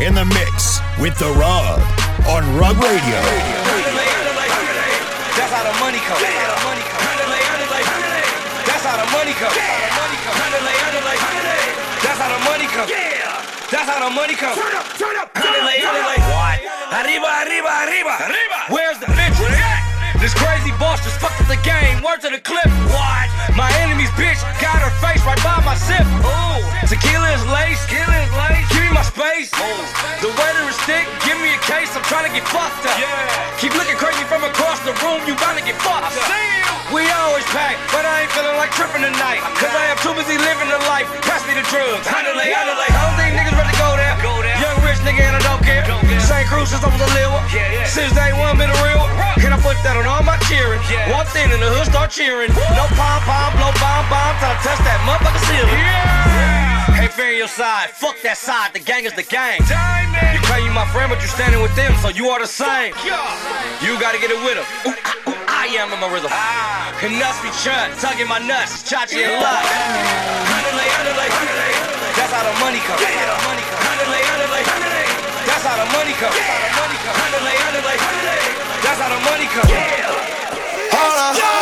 in the mix with The Rub on Rub Radio. That's how the money comes. That's how the money comes. That's how the money comes. That's how the money comes. Turn up, turn up, turn up. What? Arriba, arriba, arriba. Arriba. Where's the bitch? This crazy boss just fucked up the game. Word to the clip. What? My enemy's bitch got her face right by my sip. Ooh. Tequila is lace. Tequila is lace. Give me my space. Ooh. The waiter is thick. Give me a case. I'm trying to get fucked up. Yeah. Keep looking crazy from across the room. You bound to get fucked up. See you. We always pack, but I ain't feeling like tripping tonight. Cause I am too busy living the life. Pass me the drugs. Handle it, handle it. I don't think niggas ready to go there. Go there. Nigga and I don't care. Don't care. Same crew since I was a little. Yeah, yeah. Since day one been a real. Can I put that on all my cheering? Yeah. Walked in and the hood start cheering. No pom pom, blow bomb bomb. Time to touch that motherfucker ceiling. Yeah. Can't fear your side. Fuck that side. The gang is the gang. You claim you my friend, but you standing with them, so you are the same. You gotta get it with them. Ooh, ah, ooh, I am in my rhythm. Ah, and nuts be chun, tugging my nuts, chachi and luck. That's how the money comes. That's how the money comes. That's how the money comes. That's how the money comes. Hold up,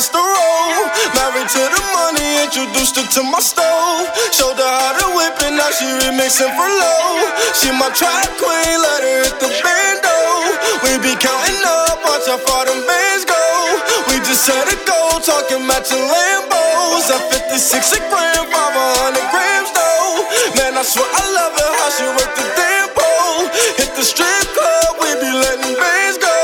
a sack for us to roll. Married to the money, introduced her to my stove. Showed her how to whip it, now she remixing for low. She my track queen, let her hit the bando. We be counting up, watch how far them bands go. We just set a goal, talking matching Lambos. At 56 a gram, 500 grams though. Man, I swear I love her, how she work the damn pole. Hit the strip club, we be letting bands go.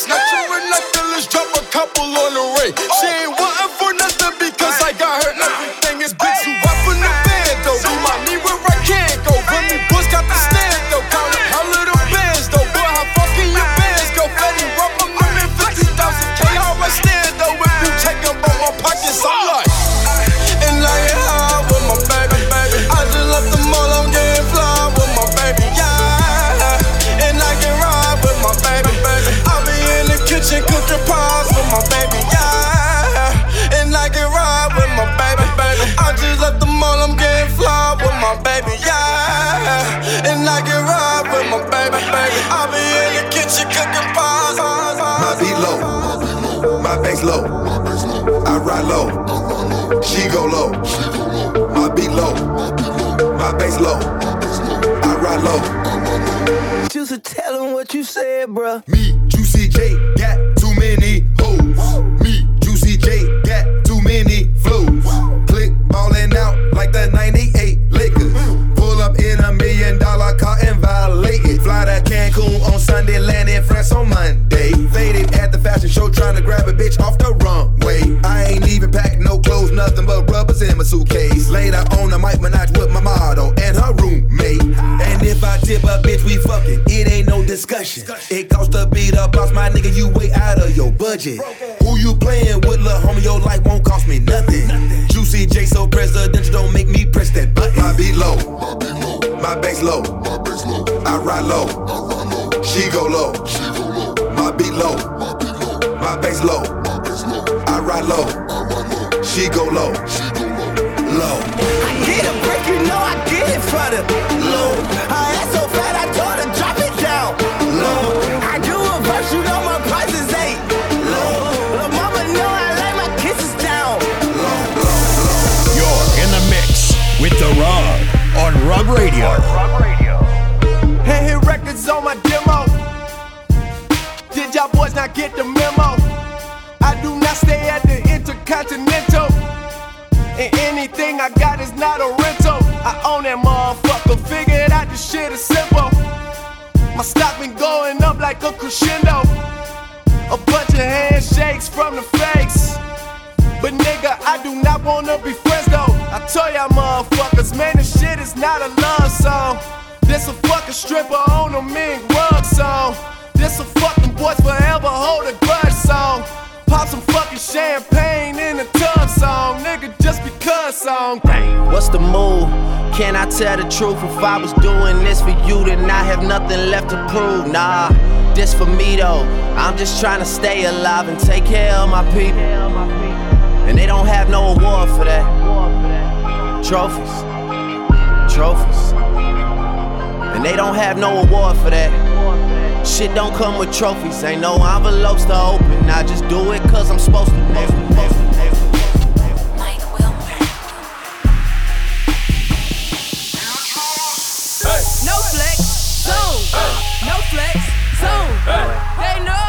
Snatch a necklace, drop a couple on the ring. She go low. My beat low, my bass low. I ride low, Juicy, tell him what you said, bruh. Me, Juicy J, got too many hoes. Me, Juicy J, got too many flows. Click ballin' out like the 98 Lakers. Pull up in a million dollar car and violate. Fly to Cancun on Sunday, land in France on Monday. Faded at the fashion show trying to grab a bitch off the runway. I ain't even packed no clothes, nothing but rubbers in my suitcase. Later on, I might Minaj with my model and her roommate. And if I tip a bitch, we fucking. It ain't no discussion. It costs to beat up boss, my nigga. You way out of your budget. Who you playing with, lil' homie? Your life won't cost me nothing. Juicy J so presidential, don't make me press that button. My beat low, my bass low. I ride low, I ride low. she go low. She go low. My beat low, my bass low. my bass low. I ride low, I ride low. she go low, She go low. Low. I Get a break, you know I get it for the Radio. Hand hit records on my demo. Did y'all boys not get the memo? I do not stay at the Intercontinental. And anything I got is not a rental. I own that motherfucker. Figured out this shit is simple. My stock been going up like a crescendo. A bunch of handshakes from the fakes. But nigga, I do not wanna be friends though. I tell y'all motherfuckers, man, this shit is not a love song. This a fucking stripper on a mink rug song. This a fucking boys forever hold a grudge song. Pop some fucking champagne in a tub song, nigga, just because song. What's the move? Can I tell the truth? If I was doing this for you, then I have nothing left to prove. Nah, this for me though. I'm just trying to stay alive and take care of my people. And they don't have no award for that. Trophies, trophies. And they don't have no award for that. Shit don't come with trophies, ain't no envelopes to open. I just do it cause I'm supposed to. Mike Wilmer. No flex, zone. No flex, zone. They know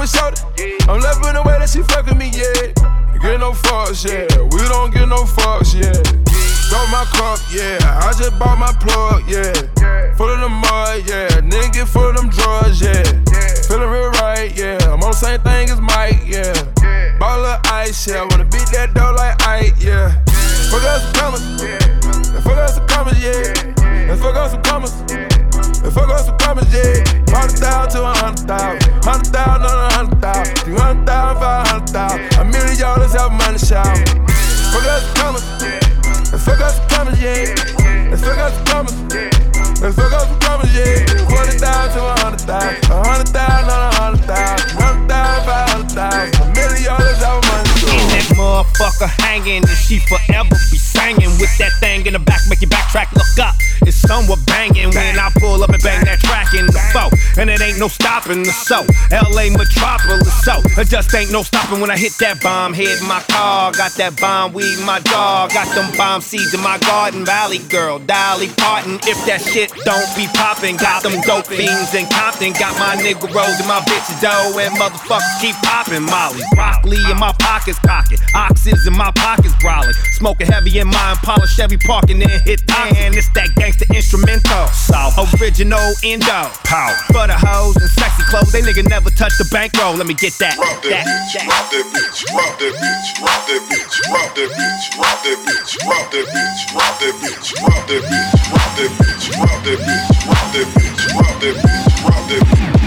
with Shorty. I'm loving the way that she fucking me, yeah. Get no fucks, yeah. We don't get no fucks, yeah. Drop my cup, yeah. I just bought my plug, yeah. Full of the mud, yeah. Nigga full of them drugs, yeah. Feeling real right, yeah. I'm on the same thing as Mike, yeah. Ball of ice, yeah. I wanna beat that dough like Ike, yeah. Fuck us some commas, yeah. Fuck us some commas, yeah. Let's fuck up some commas. Let's fuck up some commas, yeah. Hundred thousand to a hundred thousand. Hundred thousand on a hundred thousand. Three hundred thousand, five hundred thousand. A million dollars have money shout. Fuck up some commas. Let's fuck up some commas, yeah. Let's fuck up some commas. Let's fuck up some commas, yeah. Forty thousand to a hundred thousand. A hundred thousand on a hundred thousand. Hundred thousand, five hundred thousand. A million dollars have money shout. And that motherfucker hanging, and she forever be singing with that thing in the back, make you backtrack, look up. It's somewhat banging when I pull up and bang that track in the foe. And it ain't no stopping the so. LA metropolis, so it just ain't no stopping when I hit that bomb. Hit my car, got that bomb weed in my dog, got them bomb seeds in my garden. Valley girl, Dolly Parton. If that shit don't be popping, got them dope fiends in Compton, got my nigga rolls and my bitch dough, and motherfuckers keep popping Molly. Broccoli in my pockets, pocket. Oxys in my pockets, brawling. Smoking heavy in my Impala Chevy parking, then hit and it's that gangsta instrumental. South original Indo. Power. For the hoes and sexy clothes, they nigga never touch the bankroll. Let me get that. Rock that, bitch, rock that bitch, rock that bitch, rock that bitch, rock that bitch, rock that bitch, rock that bitch, rock that bitch, rock that bitch, rock that bitch, rock that bitch, rock that bitch, rock that bitch, rock that bitch.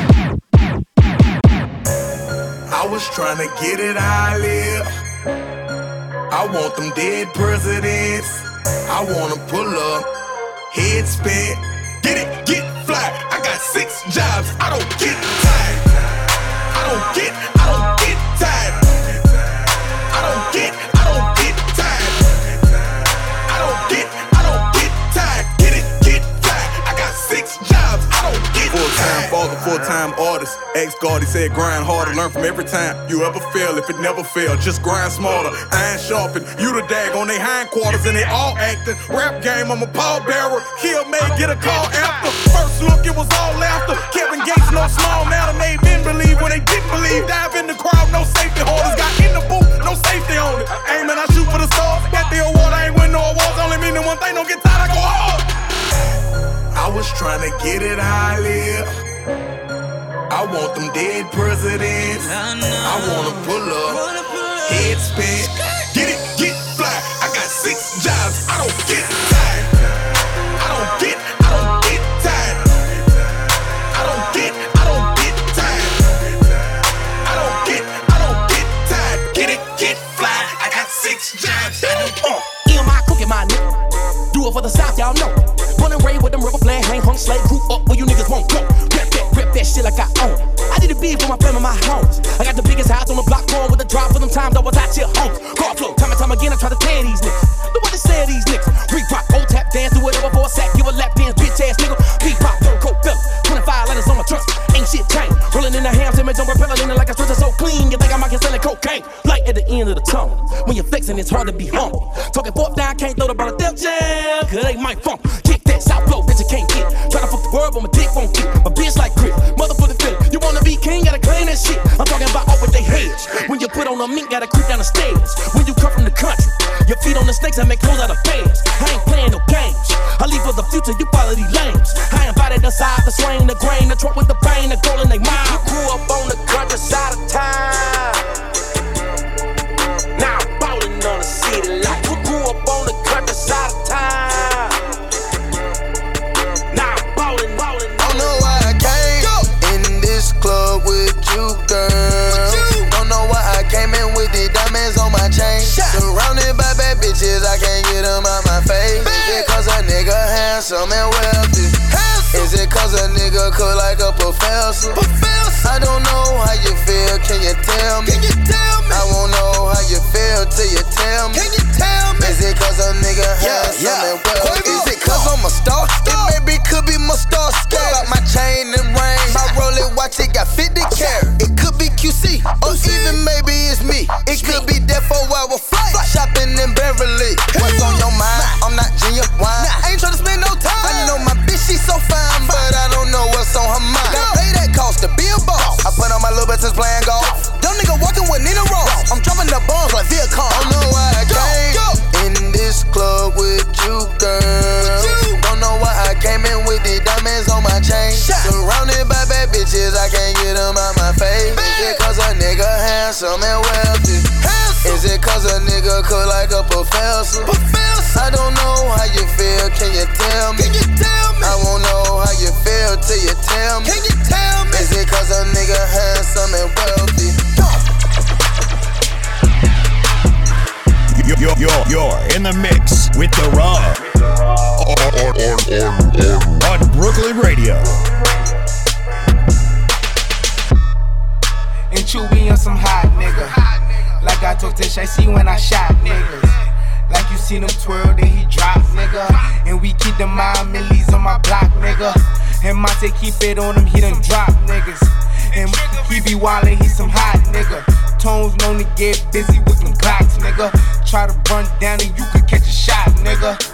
I was trying to get it how I live. I want them dead presidents. I wanna pull up, head spin, get it, get fly. I got six jobs, I don't get tired. I don't get, I don't hardest. Ex God, he said grind harder. Learn from every time you ever fail. If it never fail, just grind smarter. Iron sharpen. You the dag on they hindquarters and they all acting. Rap game, I'm a pallbearer. Kill may get a call after. First look, it was all laughter. Kevin Gates, no small matter. Made men believe when they didn't believe. Dive in the crowd, no safety holders. Got in the booth, no safety on it. Aiming, I shoot for the stars. Got the award, I ain't win no awards. Only meaning one thing, don't get tired, I go hard. I was trying to get it how dead presidents. I wanna pull up, head spin, handsome and wealthy? Is it cause a nigga cook like a professor? I don't know how you feel, can you tell me? Can you tell me? I won't know how you feel till you tell me. Can you tell me? Is it cause a nigga handsome and wealthy? You're, you're, you're, you're in the mix with The Rub on Brooklyn Radio. Chewy on some hot nigga. Like I told Tish, I see when I shot niggas. Like you seen him twirl, then he drop, nigga. And we keep the mind millies on my block, nigga. And Monte keep it on him, he done drop niggas. And he be wildin', he some hot nigga. Tones known to get busy with them clocks, nigga. Try to run down and you could catch a shot, nigga.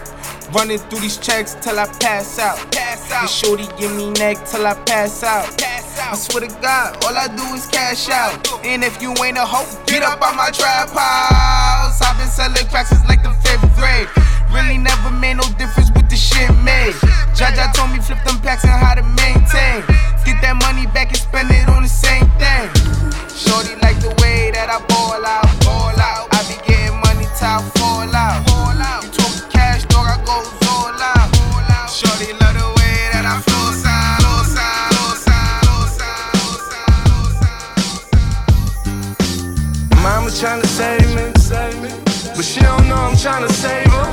Running through these checks till I pass out. Pass out. Shorty give me neck till I pass out. Pass out. I swear to God, all I do is cash out. And if you ain't a hoe, get up on my trap house. I've been selling cracks since like the fifth grade. Really never made no difference with the shit made. Jaja told me flip them packs and how to maintain. Get that money back and spend it on the same thing. Shorty like the way that I ball out, ball out. I be getting money till I fall out. You talk cash, dog, I go all out. Shorty love the way that I flow side, flow side, flow side, flow side. Mama tryna save me, but she don't know I'm tryna save her.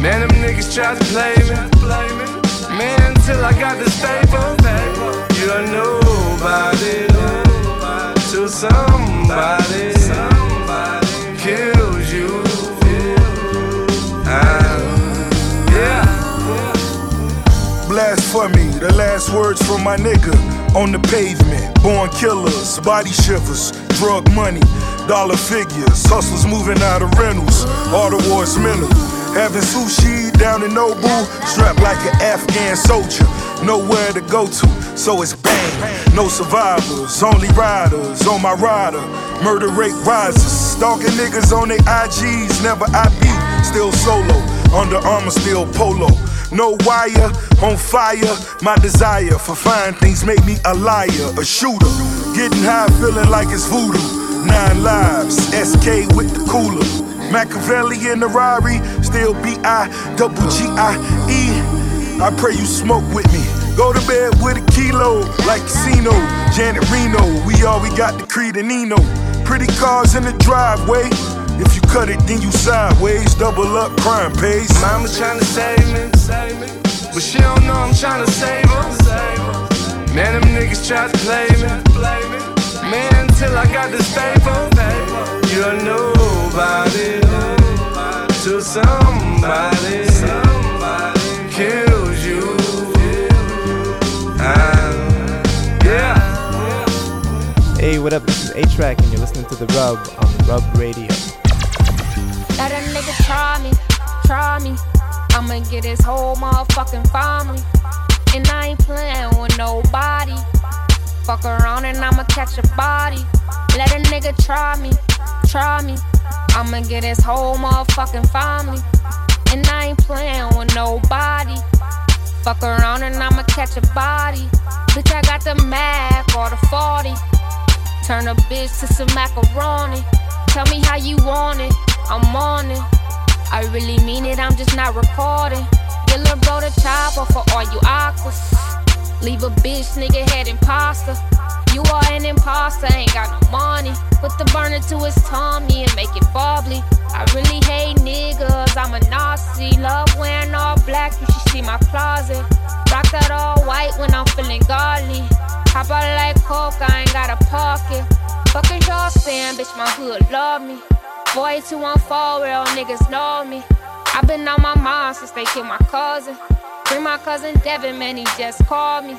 Man, them niggas try to play me. Man, until I got the stable, you're nobody till somebody Ah, yeah. Blasphemy, the last Last words from my nigga on the pavement. Born killers, body shivers, drug money, dollar figures. Hustlers moving out of rentals, all the war's mental. Having sushi down in Nobu, strapped like an Afghan soldier. Nowhere to go to, so it's bang. No survivors, only riders on my rider. Murder rate rises. Stalking niggas on their IGs, never IB. Still solo, Under Armour, still polo. No wire, on fire. My desire for fine things made me a liar, a shooter. Getting high, feeling like it's voodoo. Nine lives, SK with the cooler. Machiavelli in the Rari, still B I double G I E. I pray you smoke with me. Go to bed with a kilo, like casino. Janet Reno, we all we got the Creed and Nino. Pretty cars in the driveway. If you cut it, then you sideways. Double up crime pays. Mama tryna save me, but she don't know I'm tryna save her. Man, them niggas try to play me. Man, until I got this paper, you're nobody till somebody kills you. Yeah. Hey, what up? This is A-Trak and you're listening to The Rub on The Rub Radio. Try me. I'ma get his whole motherfucking family. And I ain't playing with nobody. Fuck around and I'ma catch a body. Let a nigga try me, try me. I'ma get his whole motherfucking family. And I ain't playing with nobody. Fuck around and I'ma catch a body. Bitch, I got the Mac or the 40. Turn a bitch to some macaroni. Tell me how you want it, I'm on it. I really mean it, I'm just not recording. Little bro the chopper for all you aquas. Leave a bitch, nigga, head imposter. You are an imposter, ain't got no money. Put the burner to his tummy and make it bubbly. I really hate niggas, I'm a Nazi. Love wearing all black, you should see my closet. Rock that all white when I'm feeling godly. Hop out like coke, I ain't got a pocket. Fuck is y'all saying, bitch, my hood love me. Boy, 214, real niggas know me. i been on my mind since they killed my cousin. Bring my cousin Devin, man, he just called me.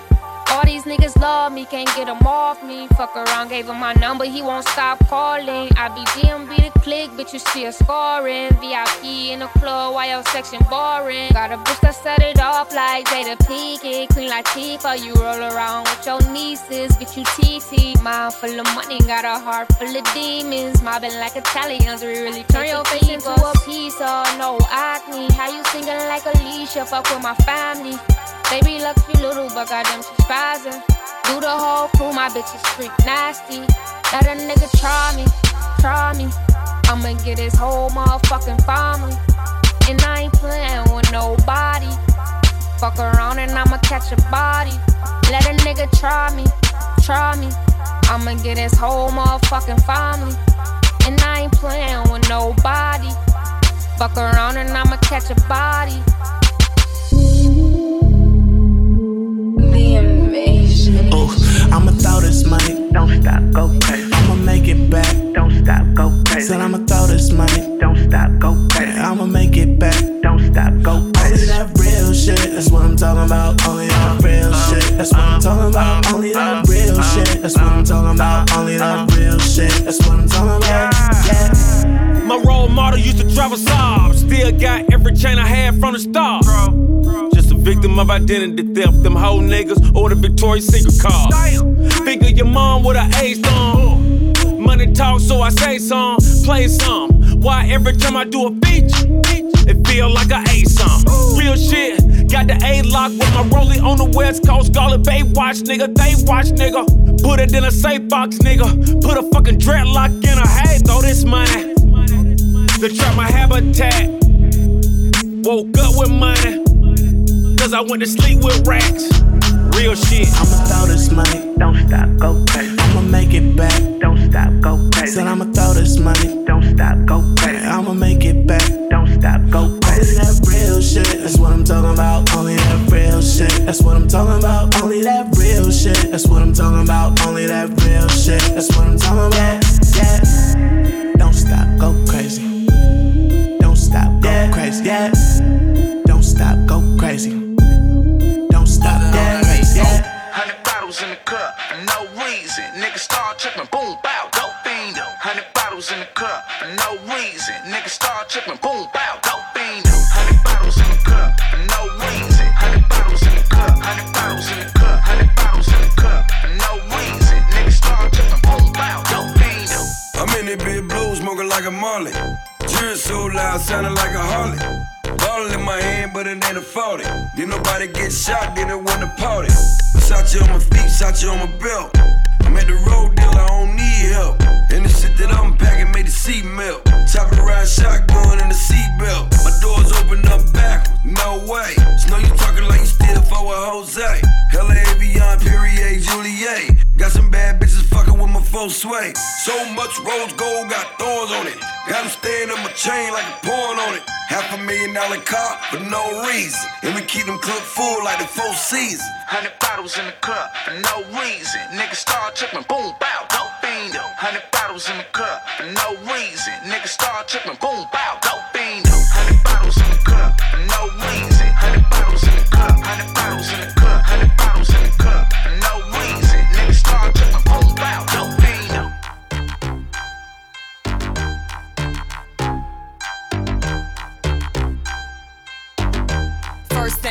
All these niggas love me, can't get them off me. Fuck around, gave him my number, he won't stop calling. I be DMB the click, bitch, you see us scoring. VIP in the club, while your section boring. Got a bitch that set it off like Jada Pinkett. Like Tifa, you roll around with your nieces, get you TT. Mind full of money, got a heart full of demons. Mobbing like Italians, we really turn your face into a pizza. No acne, how you singing like Alicia? Fuck with my family. Baby looks be little, but goddamn she's spazzing. Do the whole crew, my bitch is freak nasty. Let a nigga try me, try me. I'ma get his whole motherfucking family. And I ain't playing with nobody. Fuck around and I'ma catch a body. Let a nigga try me, try me. I'ma get his whole motherfucking family. And I ain't playing with nobody. Fuck around and I'ma catch a body. I'ma throw this money. Don't stop, go crazy. I'ma make it back. Don't stop, go crazy. Said I'ma throw this money. Don't stop, go crazy. I'ma make it back. Don't stop, go crazy. Only that real shit. That's what I'm talking about. Only that real shit. That's what I'm talking about. Only that real shit. That's what I'm talking about. Only that real shit. That's what I'm talking about. Yeah. My role model used to drive a Saab. Still got every chain I had from the start. Just a victim of identity theft. Them whole niggas or the Victoria's Secret car. Figure your mom with an A on. Money talk, so I say some, play some. Why every time I do a feature, it feel like I ate some. Real shit. Got the A lock with my rollie on the west coast. Call it Bay Watch, nigga. They watch, nigga. Put it in a safe box, nigga. Put a fucking dreadlock in a hay. Throw this money. The trap my habitat. Woke up with money. Cause I went to sleep with racks. Real shit. I'ma throw this money. Don't stop, go crazy. I'ma make it back. Don't stop, go crazy. Said I'ma throw this money. Don't stop, go crazy. I'ma make it back. Don't stop, go crazy. Only that real shit. That's what I'm talking about. Only that real shit. That's what I'm talking about. Only that real shit. That's what I'm talking about. Only that real shit. That's what I'm talking about. Yeah, yeah. Don't stop, go crazy. Don't stop, go yeah. crazy. Yeah. Don't stop, go crazy. niggas start tripping. Boom, bow, dope fiend. Hundred bottles in the cup no reason. Hundred bottles in the cup. Hundred bottles in the cup. Hundred bottles in the cup no reason. Niggas start tripping. Boom, bow, dope fiend. I'm in that big blue, smoking like a Marley. Drill so loud, sounding like a Harley. Ball in my hand, but it ain't a 40. Did nobody get shot, then it wasn't a party. Shot you on my feet, shot you on my belt. I'm at the road deal, I don't need help. And the shit that I'm packing made the seat melt. Top around shotgun in the seatbelt. My doors open up backwards, no way. Just know you talking like you still for a Jose. Hella Avion, Perrier, Juliet. Got some bad bitches fucking with my full sway. So much rose gold, got thorns on it. Got them staying on my chain like a porn on it. Half a million dollar car for no reason. And we keep them cooked full like the full season. Hundred bottles in the cup for no reason. Niggas start tripping, boom, bow, go bingo. Hundred bottles in the cup for no reason. Niggas start tripping, boom, bow, go bingo. Hundred bottles in the cup for no reason.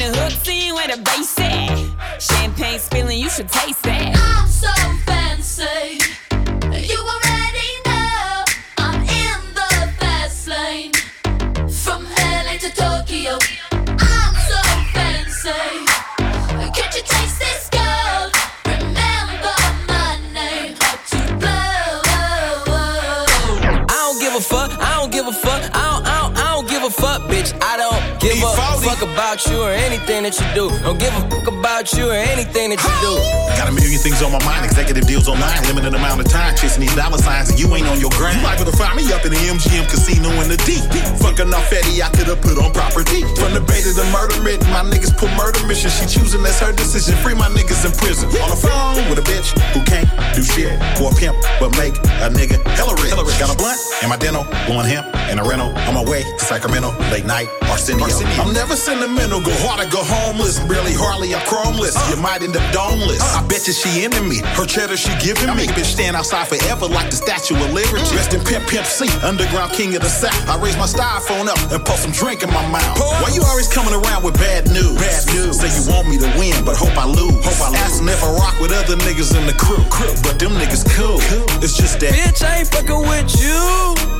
The hooks in where the bass at. Champagne spilling, you should taste that. I'm so fancy. You already know I'm in the fast lane. From LA to Tokyo. I'm so fancy. Can't you taste about you or anything that you do. Don't give a fuck about you or anything that you do. Got a million things on my mind, executive deals online, limited amount of time, chasing these dollar signs, and you ain't on your grind. You liable to find me up in the MGM casino in the deep. Fucking off Eddie, I could've put on property. From the bay to the murder myth, my niggas put murder mission. She choosing, that's her decision. Free my niggas in prison. On the phone with a bitch who can't do shit for a pimp, but make a nigga hella rich. Got a blunt in my dental, blowing hemp in a rental. On my way to Sacramento, late night, Arsenio. I'm never sentimental, go hard or go homeless. Barely hardly I'm chromeless. Uh. You might end up domeless. Uh. I bet you she into me. Her cheddar she giving me. Make a bitch stand outside forever like the Statue of Liberty. Mm. Rest in Pimp Pimp C, underground king of the South. I raise my styrofoam up and pour some drink in my mouth. Why you always coming around with bad news? Bad news. Say you want me to win, but hope I lose. Hope I lose. Asking if I rock with other niggas in the crew. crew. But them niggas cool. It's just that. Bitch, I ain't fucking with you.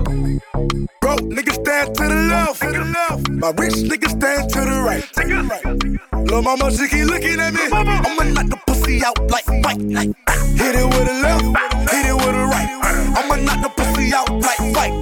Broke niggas stand to the left. My rich niggas stand to the right. Lil' mama, she keep looking at me. I'ma knock the pussy out like fight. Hit it with a left, hit it with a right. I'ma knock the pussy out like fight.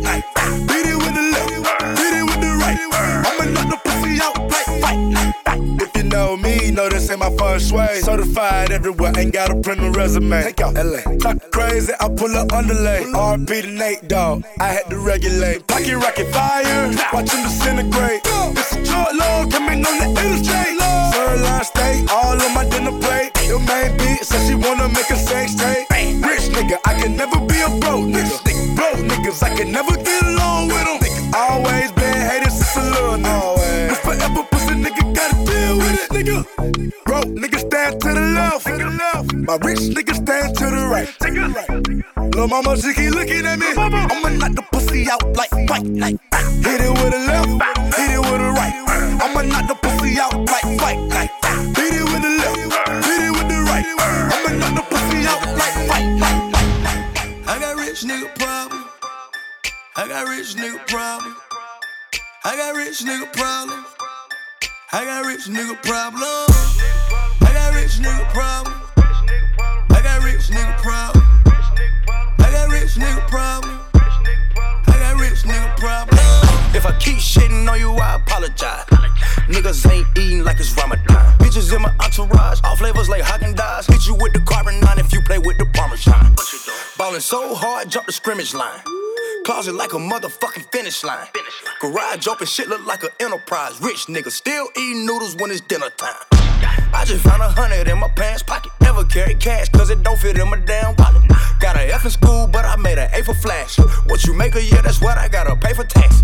Know this ain't my first way. Certified everywhere, ain't got a print resume. Take out LA. Talk crazy, I pull up underlay. RP to Nate Dogg. I had to regulate. Pocket rocket fire, watch him disintegrate. It's a short load coming on the interstate. Sirloin steak, all on my dinner plate. Your main bitch said she wanna make a sex tape. Rich nigga, I can never be a broke nigga. Broke niggas, I can never get along with them. Always nigga. Forever pussy nigga gotta deal with it, nigga. Broke niggas stand to the left. My rich niggas stand to the right. Lil' mama, she keep looking at me. I'ma knock the pussy out like fight. Hit it with a left, hit it with a right. I'ma knock the pussy out like fight. Hit it with the left, hit it with the right. I'ma knock the pussy out like fight. Like I got rich nigga problem. I got rich nigga problem. I got rich nigga problem. I got rich nigga problem. I got rich nigga problem. I got rich nigga problem. I got rich nigga problem. I got rich nigga problem. If I keep shitting on you, I apologize. Niggas ain't eating like it's Ramadan. Bitches in my entourage, all flavors like Haagen Dazs. Hit you with the carbon nine if you play with the Parmesan. Ballin' so hard, jump the scrimmage line. Closet like a motherfucking finish line. Garage open, shit look like an enterprise. Rich nigga still eating noodles when it's dinner time. I just found a hundred in my pants pocket. Never carry cash, cause it don't fit in my damn wallet. Got a F in school, but I made an A for flash. What you make a year, that's what I gotta pay for tax.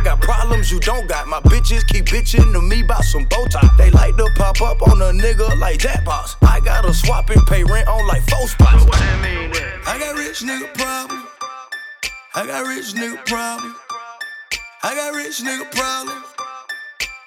I got problems you don't got. My bitches keep bitching to me about some Botox. They like to pop up on a nigga like jackpots. I gotta swap and pay rent on like four spots. What that mean then? I got rich nigga problem. I got rich nigga problem. I got rich nigga problem.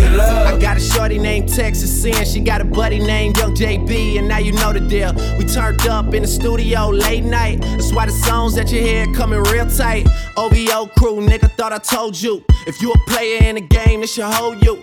Love? I got a shorty named Texas Sin. She got a buddy named Young JB, and now you know the deal. We turned up in the studio late night. That's why the songs that you hear coming real tight. OVO crew, nigga, thought I told you. If you a player in the game, this should hold you.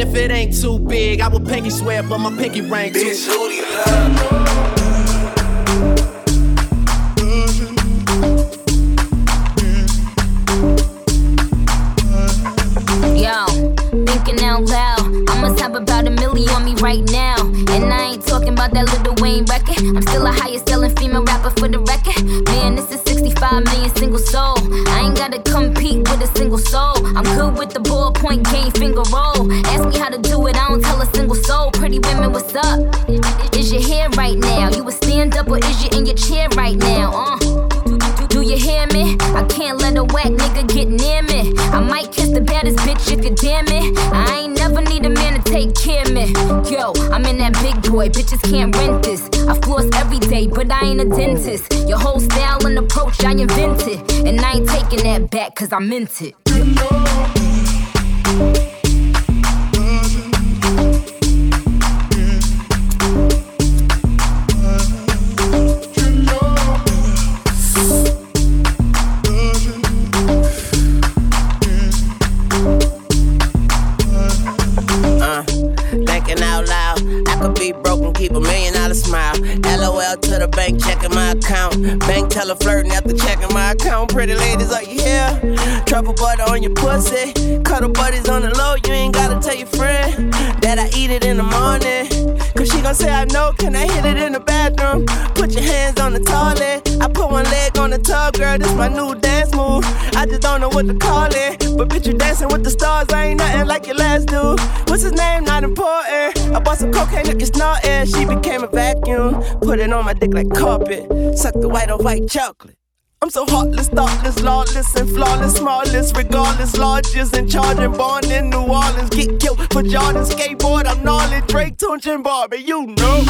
if it ain't too big. I would pinky swear, but my pinky ring too Bitch, who do you love? Yo, thinking out loud. I must have about a million on me right now. And I ain't talking about that little Wayne record. I'm still a highest selling female rapper for the record. Man, this is 65 million single soul. I ain't gotta compete with a single soul. I'm good with the ballpoint game, finger roll. Ask me how to do it, I don't tell a single soul. Pretty women, what's up? Is your hair right now? You a stand up or is you in your chair right now? Uh. Do you hear me? I can't let a whack nigga get near me. I might kiss the baddest bitch if you damn it. I boy, bitches can't rent this. I floss every day, but I ain't a dentist. Your whole style and approach I invented. And I ain't taking that back, cause I meant it. LOL to the bank, checking my account. Bank teller flirting after checking my account. Pretty ladies, are you here? Trouble butter on your pussy. Cuddle buddies on the low, you ain't gotta tell your friend that I eat it in the morning. Cause she gon' say, I know, can I hit it in the bathroom? Put your hands on the toilet. I put one leg on the tub, girl, this my new dance move. I just don't know what to call it. But bitch, you dancing with the stars, I ain't nothing like your last dude. What's his name? Not important. I bought some cocaine, look, it's not air. She became a vacuum. Put it on my dick like carpet. Suck the white on white chocolate. I'm so heartless, thoughtless, lawless, and flawless, smallest, regardless, largest, and charging, born in New Orleans. Get killed for Jordan skateboard. I'm gnarly, Drake, Tunechi, and Barbie, you know.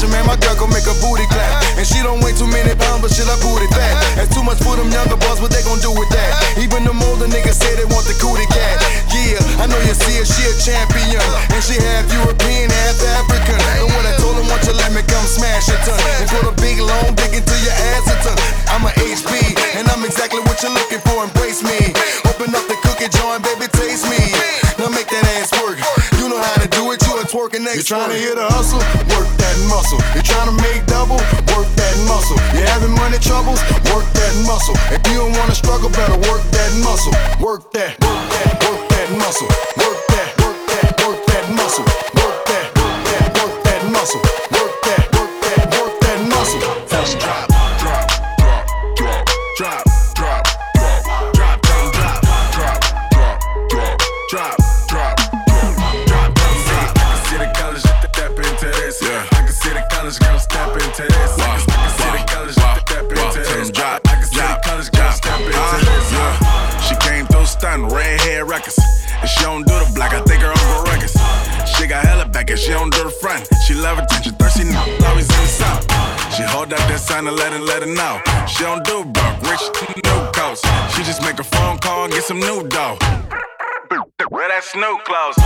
Man, my girl gon' make a booty clap. And she don't weigh too many pounds, but shit, I booty fat. That's too much for them younger boys, what they gon' do with that? Even them older niggas say they want the cootie cat. Yeah, I know you see her, she a champion. And she half European, half African. And when I told him, won't you let me come smash a ton? And put a big long dick into your ass a ton. I'm a HP, and I'm exactly what you're looking for, embrace me. Open up the cookie jar and baby, taste me. Now You're trying to hit a hustle, work that muscle. You're trying to make double, work that muscle. You're having money troubles, work that muscle. If you don't wanna struggle, better work that muscle. Work that, work that, work that muscle. Work let it, let it know. She don't do broke, rich, to no coast. She just make a phone call and get some new dough. Where that Snoop clothes?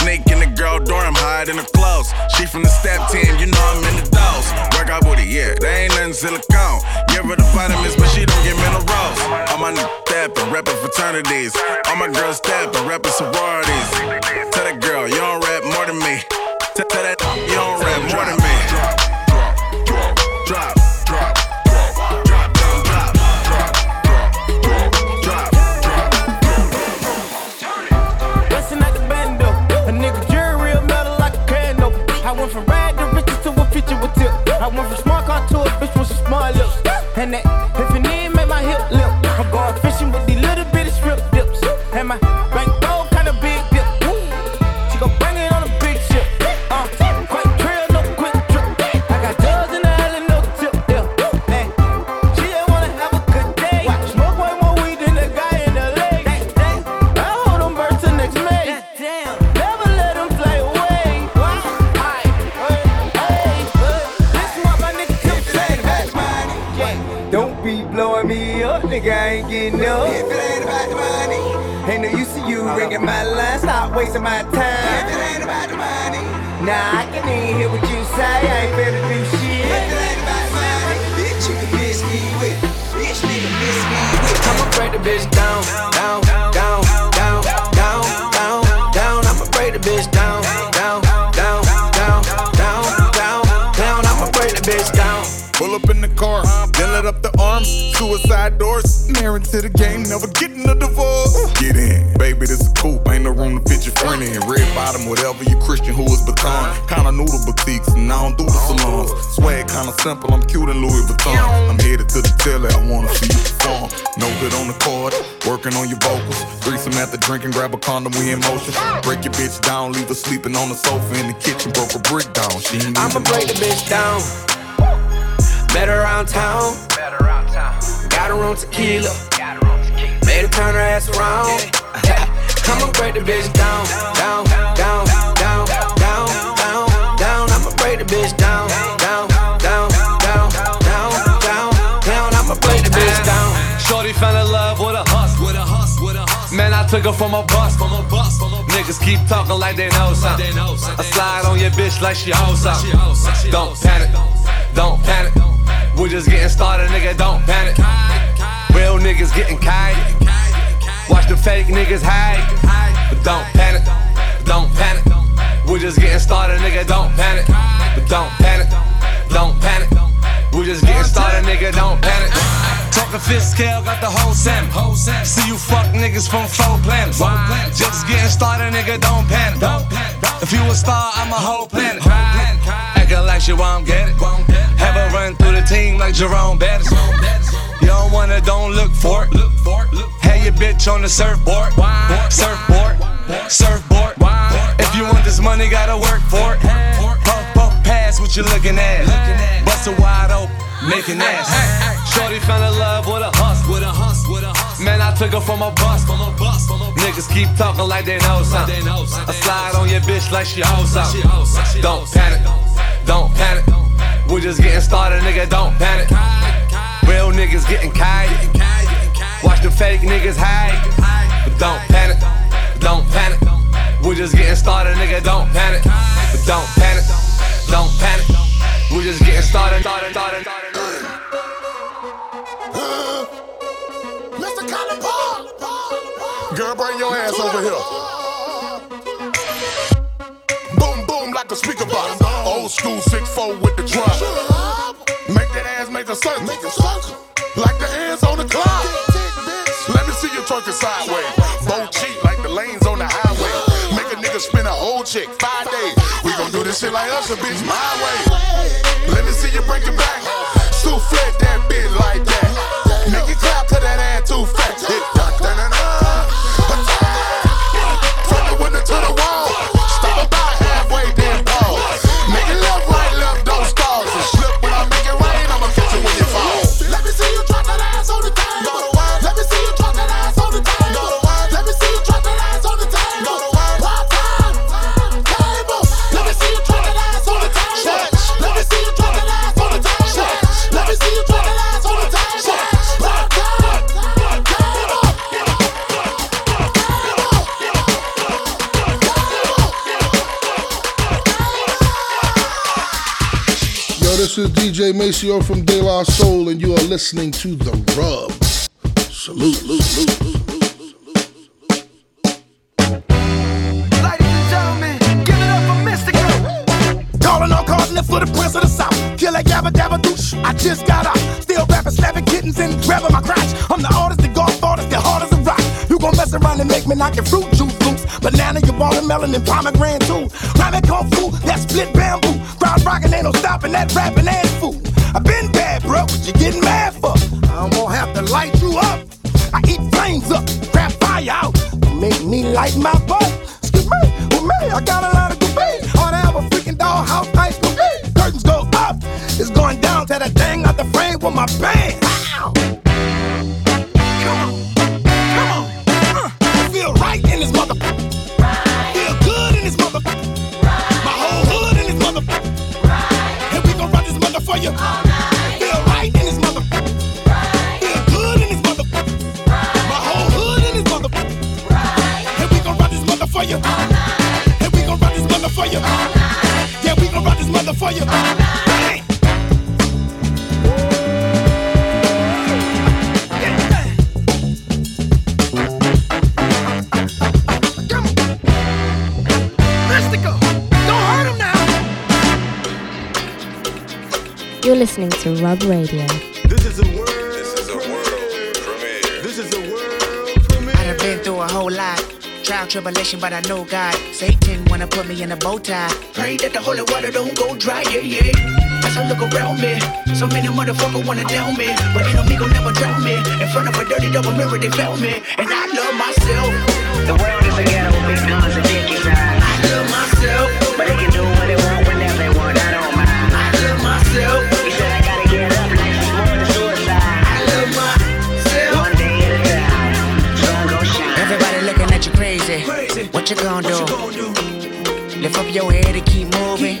Sneak in the girl dorm, hide in the clothes. She from the step team, you know I'm in the dose. Workout booty, yeah, they ain't nothing silicone. Give her the vitamins, but she don't get minerals. All my niggas steppin', reppin' fraternities. All my girls steppin', reppin' sororities. Let arms, suicide doors. Married to the game, never getting a divorce. Get in, baby, this a coupe, ain't no room to fit your friend in. Red bottom, whatever you Christian, who is baton. Kinda noodle boutiques, and I don't do the salons. Swag kinda simple, I'm cute in Louis Vuitton. I'm headed to the telly, I wanna see you perform. No good on the chord, working on your vocals. Threesome after drinking, grab a condom, we in motion. Break your bitch down, leave her sleeping on the sofa in the kitchen, broke a brick down. She ain't I'ma break know. the bitch down. Met around town. Got her on tequila. Made her turn her ass around. I'ma break the bitch down, down, down, down, down, down, down. I'ma break the bitch down, down, down, down, down, down, down. I'ma break the bitch down. Shorty fell in love with a hustle. With a hustle, with a hustle. Man, I took her from a bus. From a bus. Niggas keep talking like they know something. I slide on your bitch like she owes something. Don't panic, don't panic. We're just getting started, nigga. Don't panic. Real niggas getting kite. Watch the fake niggas hide. But don't panic, don't panic. We're just getting started, nigga. Don't panic. But don't panic, don't panic. We're just getting started, nigga. Don't panic. Talking fifth scale, got the whole salmon. See you fuck niggas from four planets. Just getting started, nigga. Don't panic. If you a star, I'm a whole planet. Acting like shit, won't get it. Have a run through the team like Jerome Bettis. You don't wanna, don't look for it. Have your bitch on the surfboard. Surfboard, surfboard. If you want this money, gotta work for it. Puff, puff, pass what you looking at. Bust it wide open, making ass. Shorty fell in love with a hustle. With a hustle, with a hustle. Man, I took her from a bus. From a bus, from a Niggas keep talking like they know something. I slide on your bitch like she owes something. Don't panic, don't panic. We're just getting started, nigga. Don't panic. Real niggas getting kite. Watch the fake niggas hide. But don't panic, don't panic. We're just getting started, nigga. Don't panic. But don't panic, don't panic. We're just getting started, started, started, started. Mr. Cotton Paul. Girl, bring your ass over here. Boom, boom, like a speaker box. Old school 6-4 with the drop. Make that ass make a circle. Like the hands on the clock. Let me see you twerking sideways. Bow cheat like the lanes on the highway. Make a nigga spin a whole chick five days. We gon' do this shit like us, a bitch, my way. Let me see you break it back. Souffle that bitch like DJ Maceo from De La Soul, and you are listening to The Rub. Salute. Listening to Rub Radio. This is a world. This is a world premiere. This is a world premiere. I done been through a whole lot. Trial, tribulation, but I know God. Satan wanna put me in a bow tie. Pray that the holy water don't go dry, yeah, yeah. As I look around me, so many motherfuckers wanna down me. But ain't no me gon' never drown me. In front of a dirty double mirror, they found me. And I love myself. The world is a ghetto with big guns What you gonna do? Lift up your head and keep moving.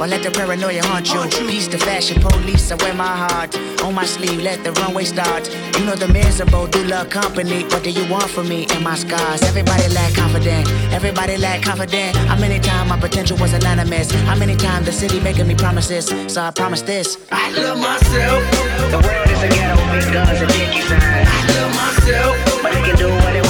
Or let the paranoia haunt you. Peace to fashion police, I wear my heart on my sleeve. Let the runway start. You know the miserable do love company. What do you want from me and my scars? Everybody lack confident. Everybody lack confident. How many times my potential was anonymous? How many times the city making me promises? So I promise this. I love myself. The world is a ghetto with guns and dick inside. I love myself. But they can do what they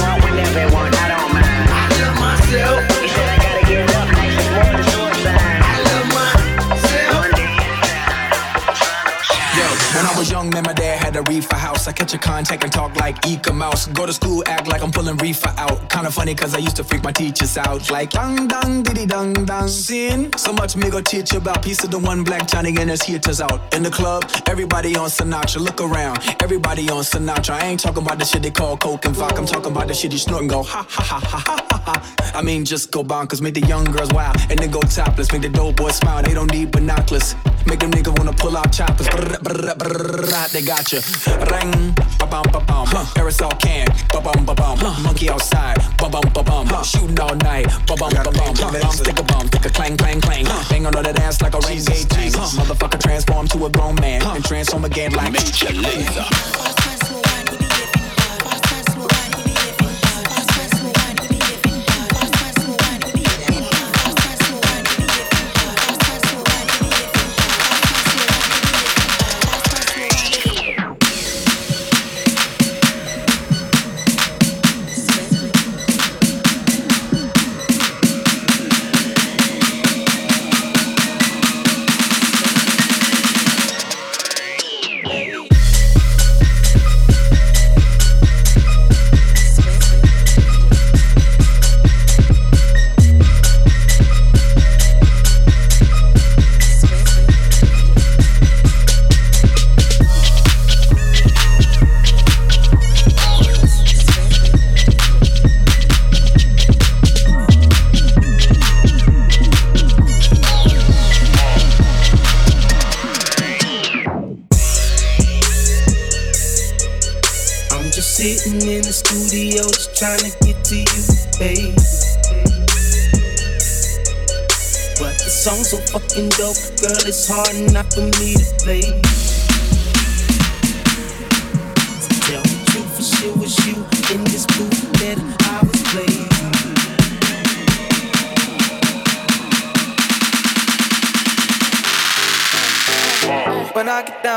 was young, man, my dad had a reefer house. I catch a contact and talk like Eek-A-Mouse. Go to school, act like I'm pulling reefer out. Kinda funny, cause I used to freak my teachers out. Like, dang, dang, diddy, dang, dang. Sin. So much me go teach about piece of the one black Johnny and his hitters out. In the club, everybody on Sinatra. Look around, everybody on Sinatra. I ain't talking about the shit they call coke and vodka. I'm talking about the shit you snort and go, ha, ha, ha, ha, ha, ha, ha. I mean, just go bonkers. Make the young girls wild and then go topless. Make the dope boys smile. They don't need binoculars. Make them niggas wanna pull out choppers. Brr, brr, brr, they got you. Ring, ba bum ba bum. Aerosol can, ba bum ba bum. Monkey outside, ba bum ba bum. Shooting all night, ba bum ba bum. Bum stick a bum, stick a clang clang clang. Bang on the dance like a rain gauge tank. Motherfucker transform to a grown man and transform again like Major Lazer.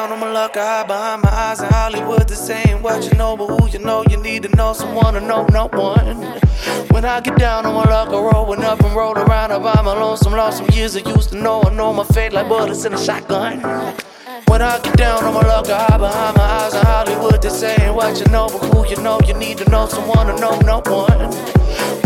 Down, I'ma look high behind my eyes in Hollywood. This ain't what you know, but who you know, you need to know someone to know no one. When I get down, I'ma look a rolling up and roll around. I buy my lonesome, lost some years I used to know. I know my fate like bullets in a shotgun. When I get down, I'ma look high behind my eyes in Hollywood. This ain't what you know, but who you know, you need to know someone to know no one.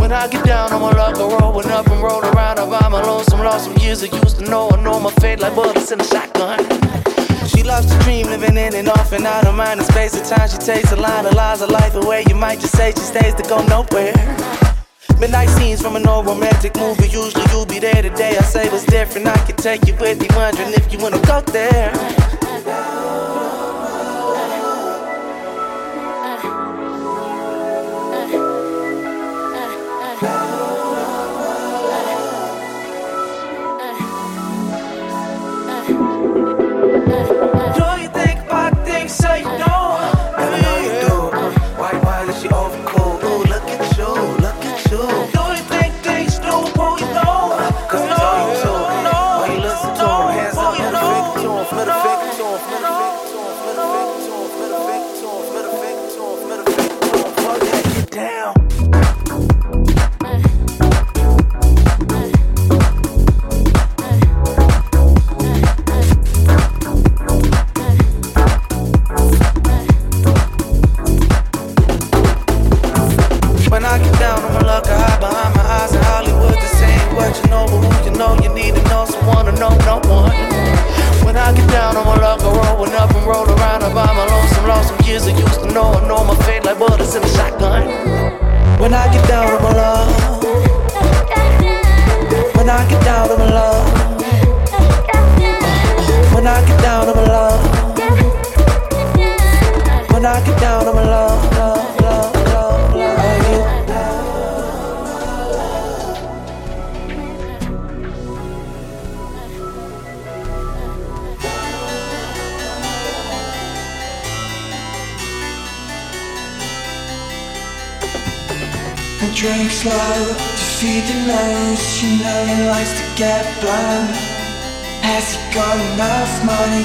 When I get down, I'ma look a rolling up and roll around. I buy my lonesome, lost some years I used to know. I know my fate like bullets in a shotgun. She loves to dream, living in and off and out of mind and space. At time, she takes a line of lies of life away. You might just say she stays to go nowhere. Midnight scenes from an old romantic movie. Usually you'll be there today. I say what's different. I can take you with me, wondering if you wanna go there.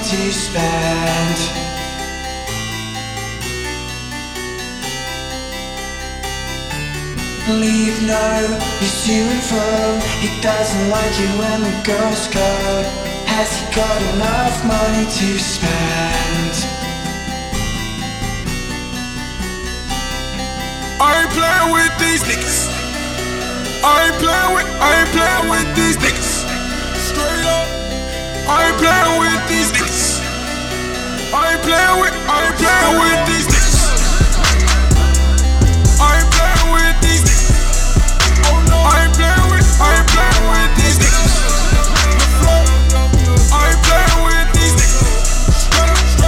To spend? Leave no, he's to and fro. He doesn't like you when the girls go. Has he got enough money to spend? I ain't playing with these niggas. I ain't playing with, I ain't playing with these niggas. Straight up. I ain't playing with these niggas. Ain't playing with, I ain't playing with these niggas. I ain't playing with these niggas. Oh no. I ain't playing with, I ain't playing with these niggas. I ain't playing with these niggas.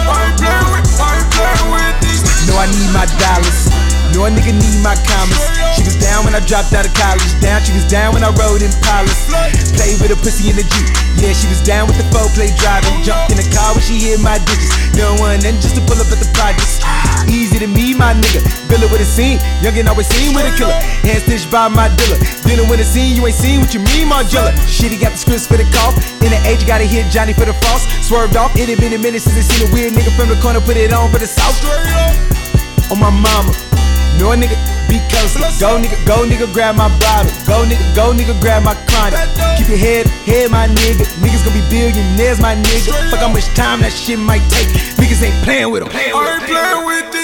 I ain't playing with, I ain't playing with these niggas. Know I need my dollars. Know a nigga need my commas. She was down when I dropped out of college. Down, she was down when I rode in Palace. Play with a pussy in the Jeep. Yeah, she was down with the four play driving. Jumped in the car when she hit my digits. Don't want nothing just to pull up at the projects. Easy to me, my nigga. Bill with a scene. Youngin' always seen with a killer. Hand stitched by my dealer. Dealing with a scene, you ain't seen what you mean, Margiela. Shit, he got the scripts for the cough. In the age, you gotta hit Johnny for the frost. Swerved off. It had been a minute since I seen a weird nigga from the corner put it on for the south. On my mama. No nigga, be close. Go nigga, go nigga, grab my bottle. Go nigga, go nigga, grab my chronic. Keep your head, head, my nigga. Niggas gonna be billionaires, my nigga. Fuck how much time that shit might take. Niggas ain't playing with them. I ain't playing with these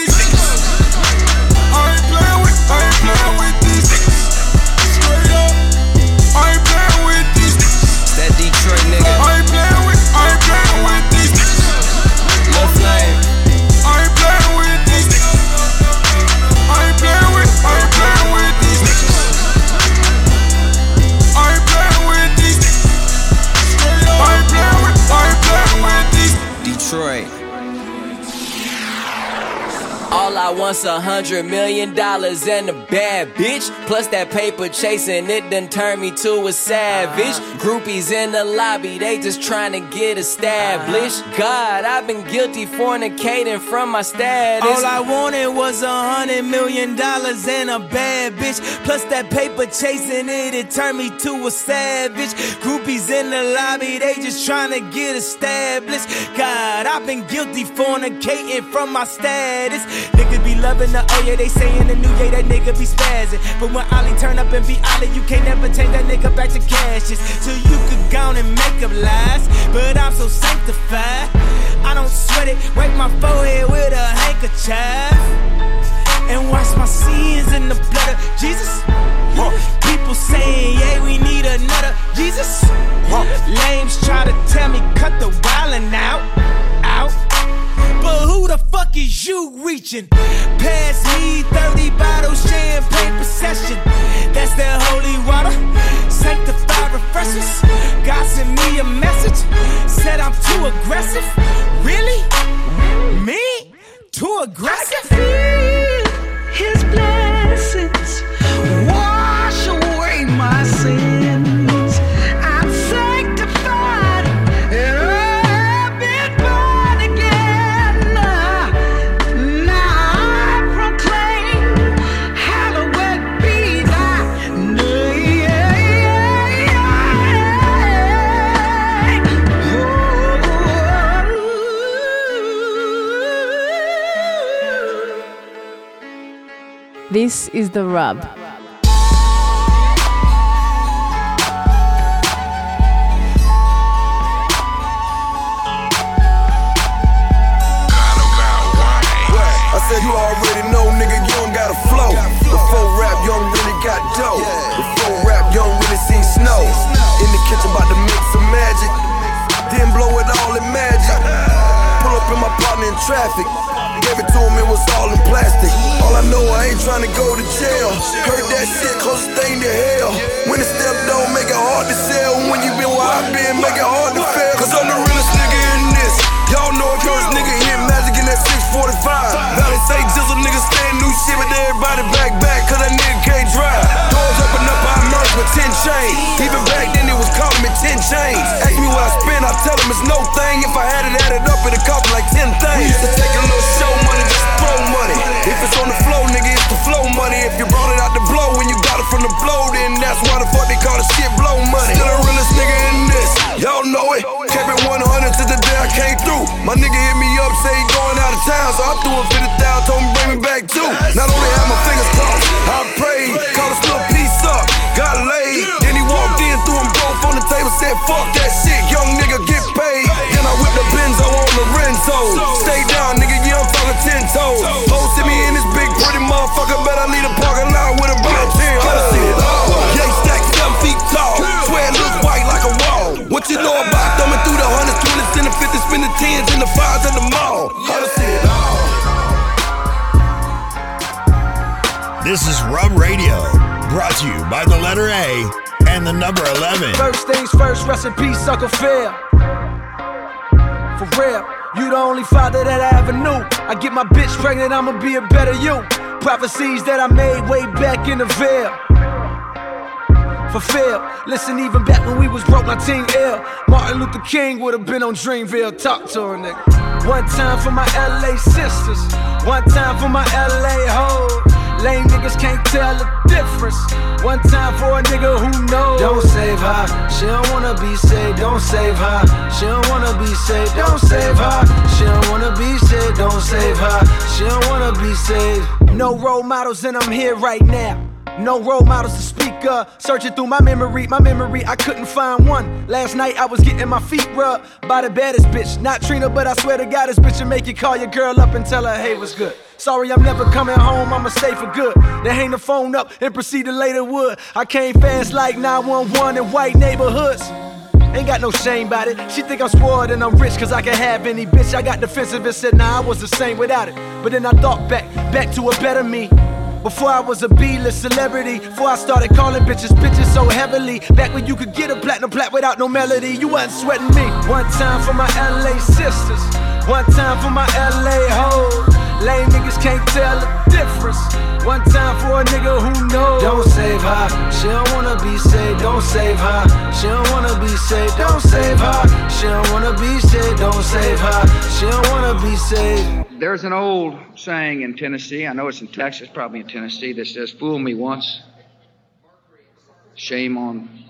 wants a hundred million dollars and a bad bitch. Plus that paper chasing, it done turned me to a savage. Ah. Groupies in the lobby, they just trying to get established. Ah. God, I've been guilty fornicating from my status. All I wanted was a hundred million dollars and a bad bitch. Plus that paper chasing it, it turned me to a savage. Groupies in the lobby, they just trying to get established. God, I've been guilty fornicating from my status. Niggas be loving the oh yeah, they saying the new yeah, that nigga be spazzing. But when Ollie turn up and be Ollie, you can't never take that nigga back to cashes. So you could go and make up lies. But I'm so sanctified. I don't sweat it, wipe my forehead with a handkerchief. And wash my sins in the blood of Jesus. People saying, yeah, we need another Jesus. Lames try to tell me, cut the wildin' out, out. But who the fuck is you reaching? Pass me 30 bottles, champagne procession. That's that holy water. Sanctified refreshers. God sent me a message. Said I'm too aggressive. Really? Me? Too aggressive? This is The Rub. I said you already know, nigga, you don't got a flow. Before rap, you don't really got dough. Before rap, you don't really see snow. In the kitchen, about to mix some magic. Then blow it all in magic. In my partner in traffic. Gave it to him, it was all in plastic. All I know, I ain't trying to go to jail. Heard that shit, closest thing to hell. When the step don't make it hard to sell. When you been where I been, make it hard to fail. Cause I'm the realest nigga. Y'all know if yours nigga hit magic in that 645. Valley say jizzle niggas stand new shit, but everybody back back, cause that nigga can't drive. Doors open up, I merge with 10 chains. Even back then, it was calling me 10 chains. Ask me what I spend, I tell them it's no thing. If I had it added up, it'd cost me like 10 things. To take a little show money, just throw money. If it's on the flow, nigga, it's the flow money. If you brought it out the blow, when you got it from the blow, then that's why the fuck they call the shit blow money. Still the realest nigga in this, y'all know it. Kept it 100 to the day I came through. My nigga hit me up, say he going out of town, so I threw him 50,000, told him bring me back too. Not only had my fingers crossed, I prayed, called this little piece up, got laid. Then he walked in, threw them both on the table, said fuck that shit, young nigga get paid. Then I whipped the Benzo on the Renzo. Stay down, nigga, yeah, I'm talking 10 toes. Posted me in this big pretty motherfucker, bet I need a parking lot with a bunch of Yeah, What you know about thumbing through the hundreds, twenties, and the fifties, spin the tens and the fives and the mall? How to see it all. This is Rub Radio, brought to you by the letter A and the number 11. First things first, rest in peace, Uncle Phil. For real, you the only father that I ever knew. I get my bitch pregnant, I'ma be a better you. Prophecies that I made way back in the Ville. Fulfilled. Listen, even back when we was broke, my team ill. Martin Luther King would have been on Dreamville. Talk to her, nigga. One time for my LA sisters. One time for my LA hoes. Lame niggas can't tell the difference. One time for a nigga who knows. Don't save her. She don't wanna be saved. Don't save her. She don't wanna be saved. Don't save her. She don't wanna be saved. Don't save her. She don't wanna be saved. No role models, and I'm here right now. No role models to speak of. Searching through my memory, my memory, I couldn't find one. Last night I was getting my feet rubbed by the baddest bitch. Not Trina, but I swear to God, this bitch will make you call your girl up and tell her, hey, what's good? Sorry, I'm never coming home, I'ma stay for good. Then hang the phone up and proceed to lay the wood. I came fast like 911 in white neighborhoods. Ain't got no shame about it. She think I'm spoiled and I'm rich cause I can have any bitch. I got defensive and said, nah, I was the same without it. But then I thought back, back to a better me. Before I was a B-list celebrity, before I started calling bitches bitches so heavily. Back when you could get a platinum plat without no melody, you wasn't sweating me. One time for my LA sisters, one time for my LA hoes. Lame niggas can't tell the difference. One time for a nigga who knows. Don't save her. She don't wanna be saved. Don't save her. She don't wanna be saved. Don't save her. She don't wanna be saved. Don't save her. She don't wanna be saved. There's an old saying in Tennessee, I know it's in Texas, probably in Tennessee, that says, Fool me once, shame on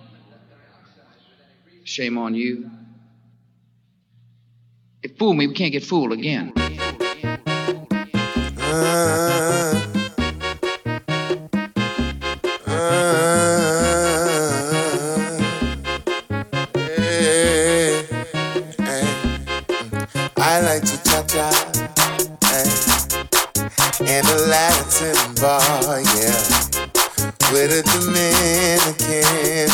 shame on you. If fool me, we can't get fooled again. I like to in a Latin bar, yeah, with a Dominican and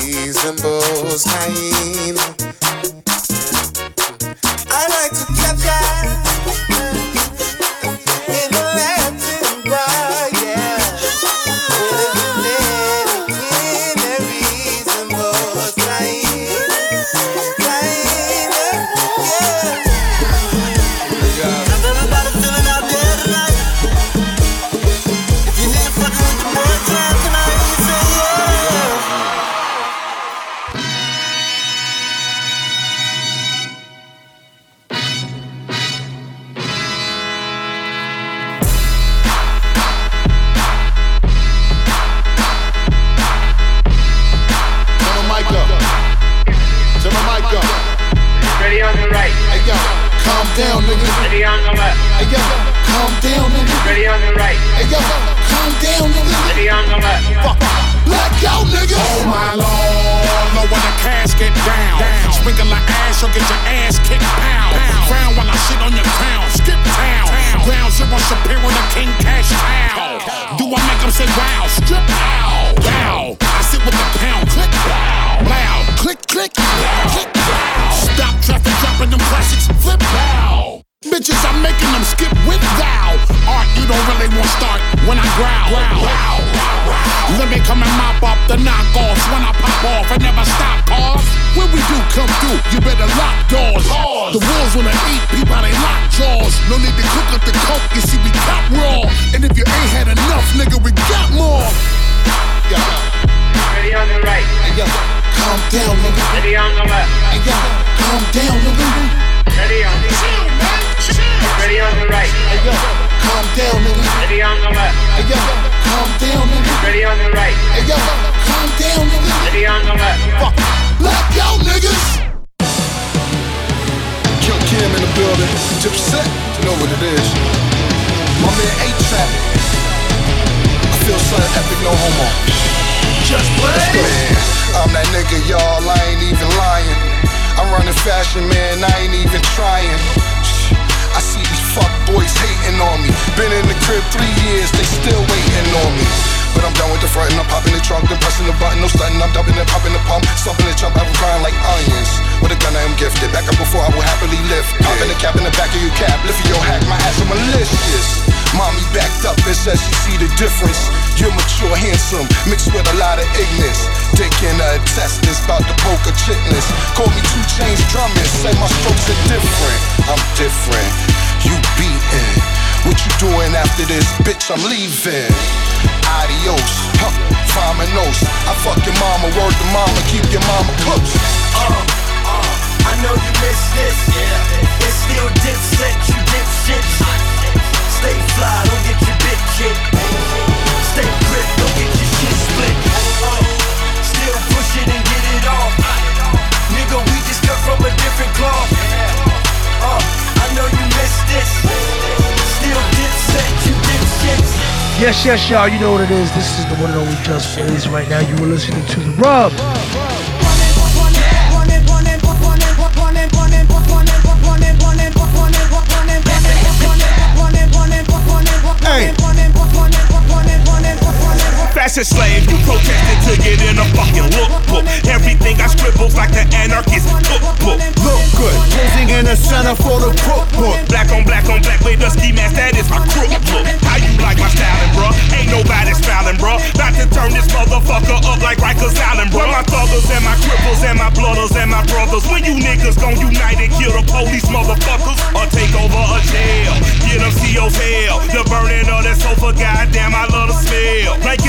reasonable kind. The casket down. Sprinkle the ash or get your ass kicked pound. Frown while I sit on your crown. Skip town. Ground zero Shapiro the king cash town. Do I make them say wow? Strip out. Wow. I sit with the pound. Click. Wow. Loud. Click, click. Click. Stop traffic dropping them classics. Flip. Wow. Bitches, I'm making them skip come and mop up the knockoffs when I pop off and never stop cars. When we do come through, you better lock doors. Pause. The wolves wanna eat people, they lock jaws. No need to cook up the coke, you see we got raw. And if you ain't had enough, nigga, we got more. Yeah. Ready on the right. Hey yo, calm down, nigga. Ready on the left. Hey yo, calm down, nigga. Ready on the Ready on the right. Hey yo, calm down, nigga. Ready on the left. Hey yo, calm down, nigga. Ready on the right. Hey yo, calm down, nigga. Ready on the left. Fuck, blackout, niggas. Killa Cam in the building. Dipset, you know what it is. My man A-Trak. I feel something epic, no homo. Just play. Man, I'm that nigga, y'all. I ain't even lying. I'm running fashion, man. I ain't even trying. Boys hating on me. Been in the crib three years, they still waiting on me. But I'm done with the frontin', I'm popping the trunk, then pressing the button, no stunting, I'm dumping and popping the pump, stomping the chump, I'm crying like onions. With a gun I am gifted, back up before I will happily lift. Popping the cap in the back of your cap, lifting your hack, my ass, I'm malicious. Mommy backed up and says she see the difference. You're mature, handsome, mixed with a lot of ignorance. Dick in her intestines, bout to poke a chitless. Call me two chains drumming, say my strokes are different. I'm different, you beaten. What you doing after this, bitch? I'm leaving. Adios, huh? Faminos. I fuck your mama, word to mama, keep your mama close. Uh, uh, I know you miss this. Yeah. It's still dipset, you dipshit. Stay fly, don't get your bitch hit. Stay grip, don't get your shit split. Still push it and get it off. Nigga, we just cut from a different cloth. Uh, know you miss this. Still dipset, you dipshit. Yes, yes, y'all. You know what it is. This is the one and only Just Blaze. Right now, you are listening to the Rub. Fashion slave, you protested to get in a fucking lookbook. Everything I scribbles like the anarchist cookbook. Look good, posing in the center for the cookbook. Black on black on black with the ski mask, that is my crook look. How you like my styling, bruh? Ain't nobody styling, bruh. About to turn this motherfucker up like Rikers Island, bro. My thuggers and my cripples and my blooders and my brothers. When you niggas gon' unite and kill the police motherfuckers or take over a jail, get them CO's hell. The burning of that sofa, goddamn, I love the smell. Blankets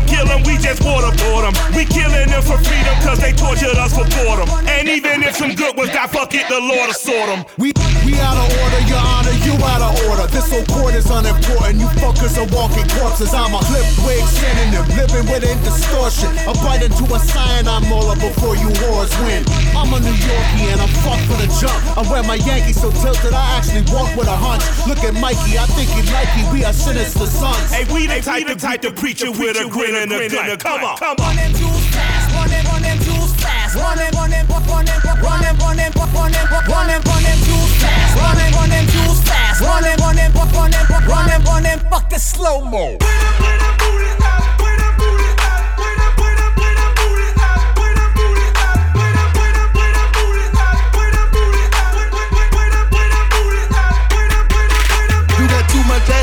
don't kill them, we just waterboard them. We killing them for freedom, cause they tortured us for boredom. And even if some good ones die, fuck it, the Lord will sort them. We out of order, your honor, you out of order. This whole court is unimportant. You fuckers are walking corpses. I'm a flip wig synonym, living within distortion. A bite into a cyanide molar before you wars win. I'm a New Yorkie and I'm fucked for the jump. I wear my Yankees so tilted, I actually walk with a hunch. Look at Mikey, I think he like me. We are sinister sons. Hey, we the type, the type to preach it with a grin and a gun. Come on, come on. Running too fast, running, running too fast, running, running, running, running, running, running, running, running too fast, fast. Run and run and jewels fast. Run and run and run and run and run and fuck the slow mo.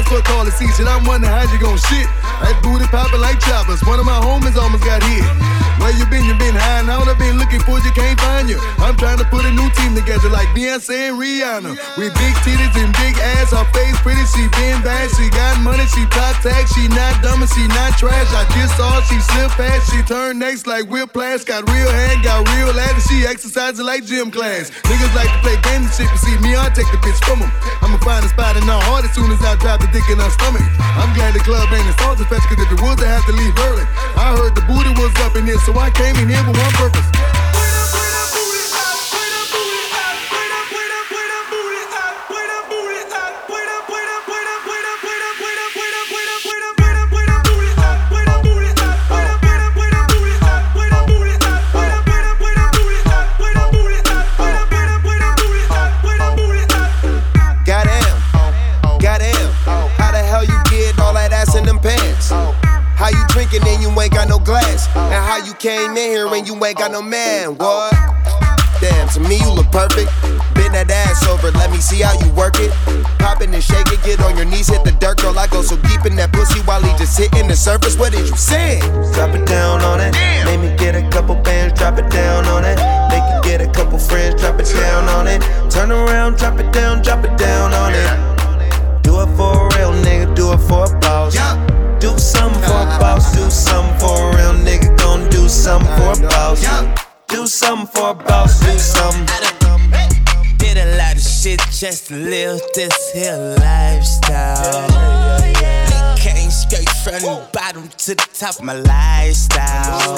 fuck all the seats, I'm wondering how you gon' shit. That booty poppin' like choppers. One of my homies almost got hit. Where you been? You been and out. I've been looking for you, can't find you. I'm trying to put a new team together like Beyonce and Rihanna. With big titties and big ass, her face pretty. She been bad. She got money. She top tag. She not dumb and she not trash. I just saw she slip fast. She turned next like whiplash. Got real hand, got real ass, she exercising like gym class. Niggas like to play games and shit, but see me, I take the bitch from them. I'ma find a spot in her heart as soon as I drop the dick in her stomach. I'm glad the club ain't a salty fetch, cause if it was, I have to leave early. I heard the booty was up in here, so I came in here with one purpose. Drinking and you ain't got no glass? And how you came in here and you ain't got no man? What? Damn, to me you look perfect. Bend that ass over, let me see how you work it. Pop it and shake it, get on your knees, hit the dirt, girl. I go so deep in that pussy while he just hitting the surface. What did you say? Drop it down on it. Make me get a couple bands, drop it down on it. Make you get a couple friends, drop it down on it. Turn around, drop it down, drop it down for do something. Did a lot of shit just to live this here lifestyle. Came straight from the bottom to the top my lifestyle.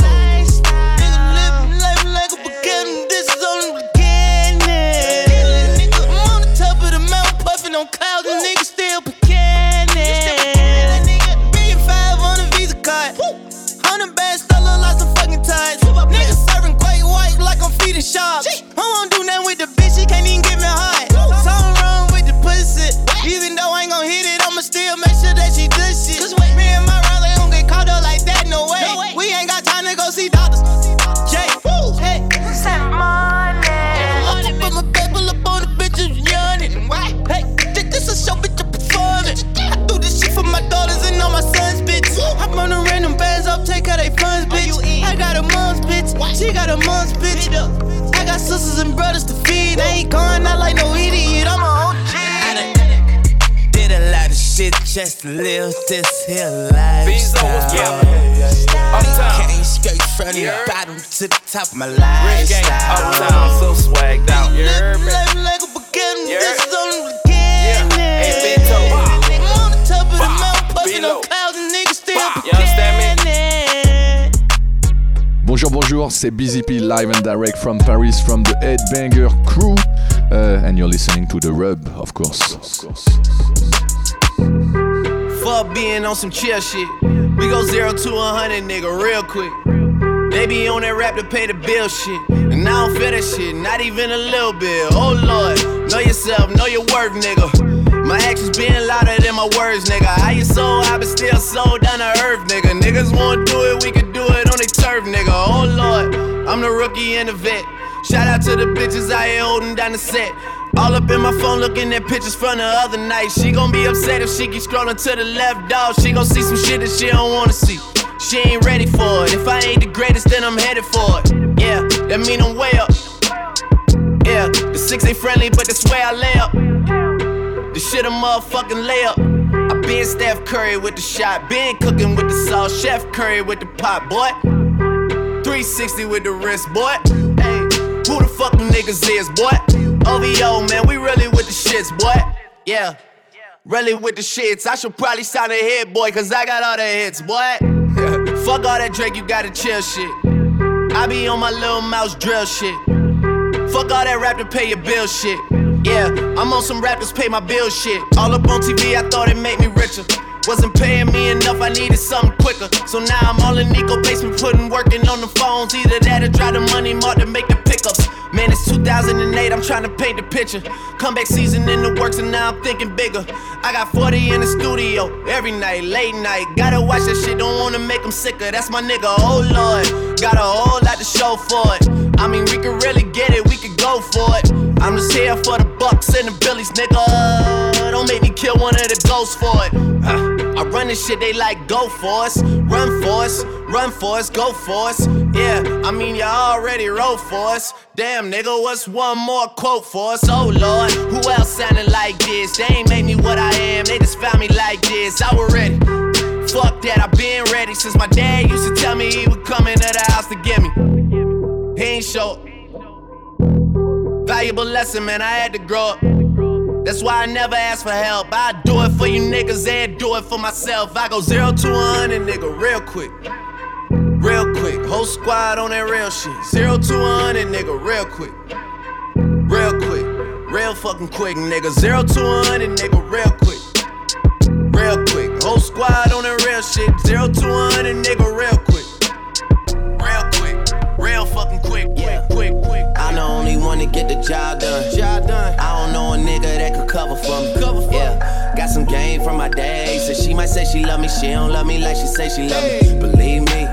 Nigga living life like a this is only beginning. I'm on the top of the mountain, on sharp. To. I ain't going out like no idiot. I'm a OG. Did a lot of shit just to live this here lifestyle. Came straight from the bottom to the top of my lifestyle. Uptown, so swagged out. You heard me? Life like a beginning, this is Bonjour, bonjour, c'est Busy P live and direct from Paris from the Ed Banger crew. Uh, and you're listening to The Rub, of course. Fuck being on some chill shit. We go zero to a hundred, nigga, real quick. They be on that rap to pay the bill shit. And I don't feel that shit, not even a little bit. Oh lord, know yourself, know your worth, nigga. My actions being louder than my words, nigga. How you so I been still so down to earth, nigga. Niggas wanna do it, we can do it on the turf, nigga. Oh lord, I'm the rookie and the vet. Shout out to the bitches out here holding down the set. All up in my phone looking at pictures from the other night. She gon' be upset if she keep scrolling to the left, dog. She gon' see some shit that she don't wanna see. She ain't ready for it. If I ain't the greatest, then I'm headed for it. Yeah, that mean I'm way up. Yeah, the six ain't friendly, but that's where I lay up. Shit a motherfucking layup. I been Steph Curry with the shot, been cooking with the sauce, Chef Curry with the pot, boy. 360 with the wrist, boy. Hey, who the fuck them niggas is, boy? OVO, man, we really with the shits, boy. Yeah, really with the shits. I should probably sign a hit, boy, cause I got all the hits, boy. fuck all that Drake, you gotta chill shit. I be on my Lil Mouse drill shit. Fuck all that rap to pay your bill shit. Yeah, I'm on some rappers pay my bill shit. All up on TV, I thought it made me richer. Wasn't paying me enough, I needed something quicker. So now I'm all in Nico basement, putting working on the phones. Either that or drive the money mark to make the pickups. Man, it's 2008, I'm trying to paint the picture. Comeback season in the works, and now I'm thinking bigger. I got 40 in the studio every night, late night. Gotta watch that shit, don't wanna make them sicker. That's my nigga, oh lord. Got a whole lot to show for it. I mean, we could really get it, we could go for it. I'm just here for the bucks and the billies, nigga. Don't make me kill one of the ghosts for it. Uh, I run this shit, they like go for us, run for us, run for us, go for us. Yeah, I mean, y'all already wrote for us. Damn, nigga, what's one more quote for us? Oh lord, who else sounding like this? They ain't made me what I am, they just found me like this. I was ready. Fuck that, I've been ready since my dad used to tell me he would come into the house to get me. He ain't show. Valuable lesson, man, I had to grow up. That's why I never ask for help. I do it for you niggas and do it for myself. I go zero to one and nigga real quick. Real quick. Whole squad on that real shit. Zero to one and nigga real quick. Real quick. Real fucking quick, nigga. Zero to one and nigga real quick. Real quick. Whole squad on that real shit. Zero to one and nigga real quick. Real quick. Real fucking quick. Quick, quick, quick. I'm the only one to get the job done. Job done. I don't know a nigga that could cover for me. Cover for yeah. Got some game from my day. So she might say she love me, she don't love me like she say she love me. Believe me,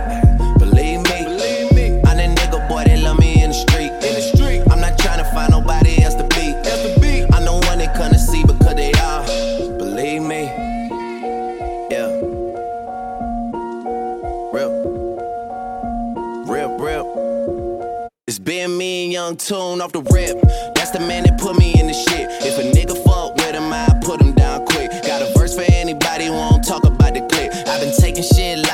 believe me. Believe me. I'm that nigga boy that love me in the street. In the street. I'm not trying to find nobody else to beat. Else to beat. I'm the one they come to see because they are. Believe me. Yeah. Real, been me and Young Tune off the rip. That's the man that put me in the shit. If a nigga fuck with him, I put him down quick. Got a verse for anybody who won't talk about the clip. I've been taking shit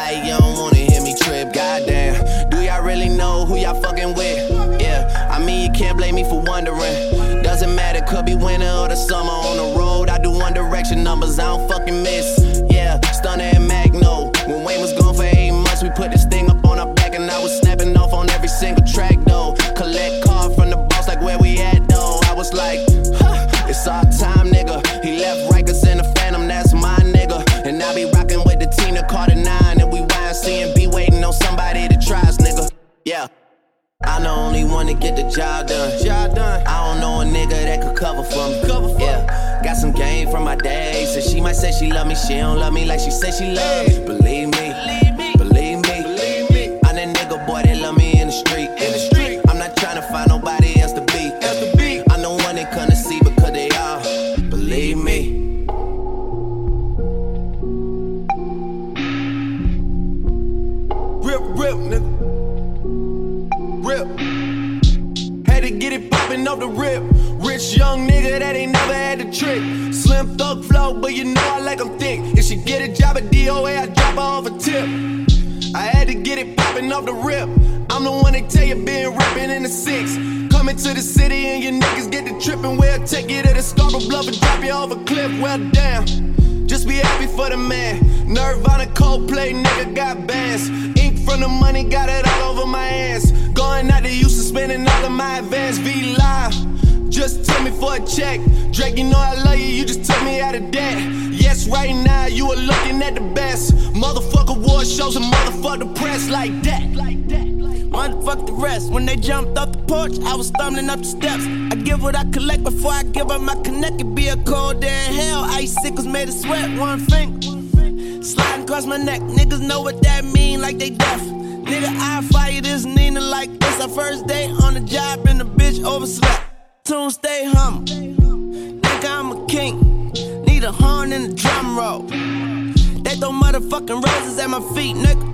my connect. It be a cold day in hell. Icicles made of sweat, one finger. Sliding across my neck, niggas know what that mean, like they deaf. Nigga, I fire this Nina like this. Our first day on the job and the bitch overslept. Tune stay hum. Nigga, I'm a king. Need a horn and a drum roll. They throw motherfucking roses at my feet, nigga.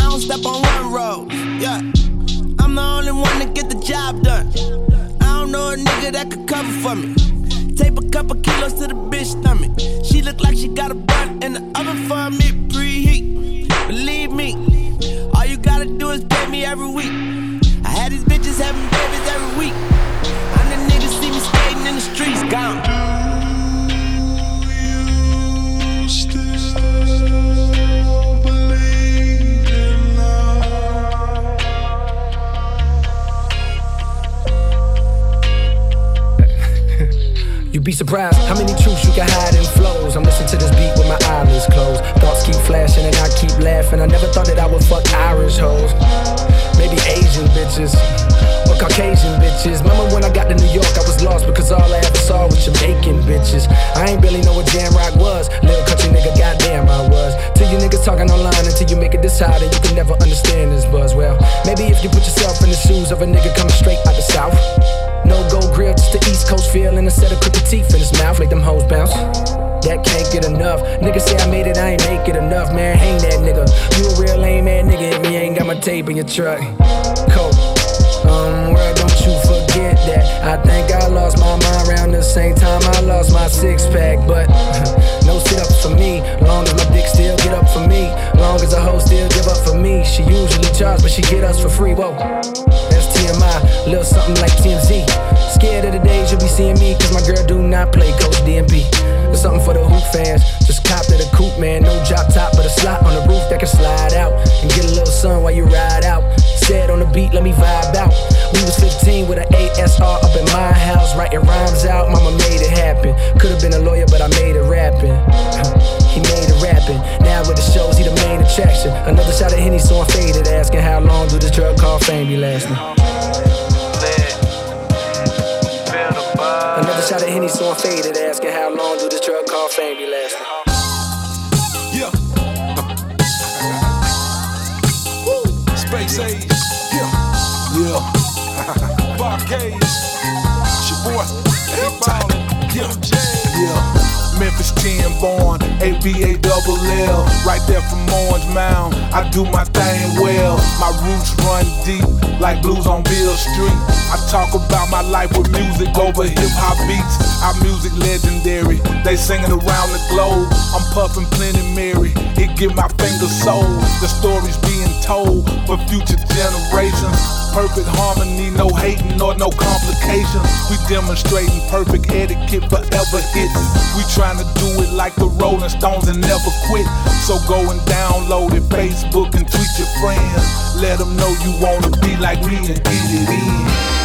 I don't step on one road. Yeah. I'm the only one to get the job done. I don't know a nigga that could cover for me. Tape a couple kilos to the bitch stomach. She look like she got a bun in the oven for me preheat. Believe me, all you gotta do is pay me every week. I had these bitches having babies every week. And the niggas see me skating in the streets, gone. Be surprised how many truths you can hide in flows. I'm listening to this beat with my eyelids closed. Thoughts keep flashing and I keep laughing. I never thought that I would fuck Irish hoes. Maybe Asian bitches or Caucasian bitches. Remember when I got to New York, I was lost because all I ever saw was Jamaican bitches. I ain't really know what jam rock was. Little country nigga, goddamn I was. Till you niggas talking online until you make it decide and you can never understand this buzz. Well, maybe if you put yourself in the shoes of a nigga coming straight out the south. No gold grill, just the East Coast feel and a set of crooked teeth in his mouth, make them hoes bounce. That can't get enough. Nigga say I made it, I ain't make it enough, man. Hang that nigga. You a real lame man, nigga, if you ain't got my tape in your truck. Cool. Um, world, don't you forget that. I think I lost my mind around the same time I lost my six pack, but no sit ups for me. Long as my dick still get up for me. Long as a hoe still give up for me. She usually charge, but she get us for free. Whoa. TMI, little something like TMZ. Scared of the days you'll be seeing me, cause my girl do not play Coach DMP. There's something for the hoop fans. Just cop to the coupe, man. No drop top, but a slot on the roof that can slide out. And get a little sun while you ride out. Said on the beat, let me vibe out. We was 15 with an ASR up in my house, writing rhymes out. Mama made it happen. Could've been a lawyer, but I made it rapping. he made it rapping. Now with the shows, he the main attraction. Another shot of Henny, so I'm faded, asking how long do this drug called fame be lasting? Shot of Henny, so I'm faded, asking how long do this drug called fame be? Yeah. Woo. Space Age. Yeah. Yeah. Barcades. It's your boy. Hey. Yeah. Yeah. Memphis 10 born, ABA double L. Right there from Orange Mound, I do my thing well. My roots run deep, like blues on Beale Street. I talk about my life with music over hip hop beats. Our music legendary, they singing around the globe. I'm puffing plenty Mary, it give my fingers soul. The stories being told for future generations. Perfect harmony, no hating or no complications. We demonstrating perfect etiquette forever hits. We trying to do it like the Rolling Stones and never quit. So go and download it, Facebook and tweet your friends. Let them know you wanna be like me and get it in.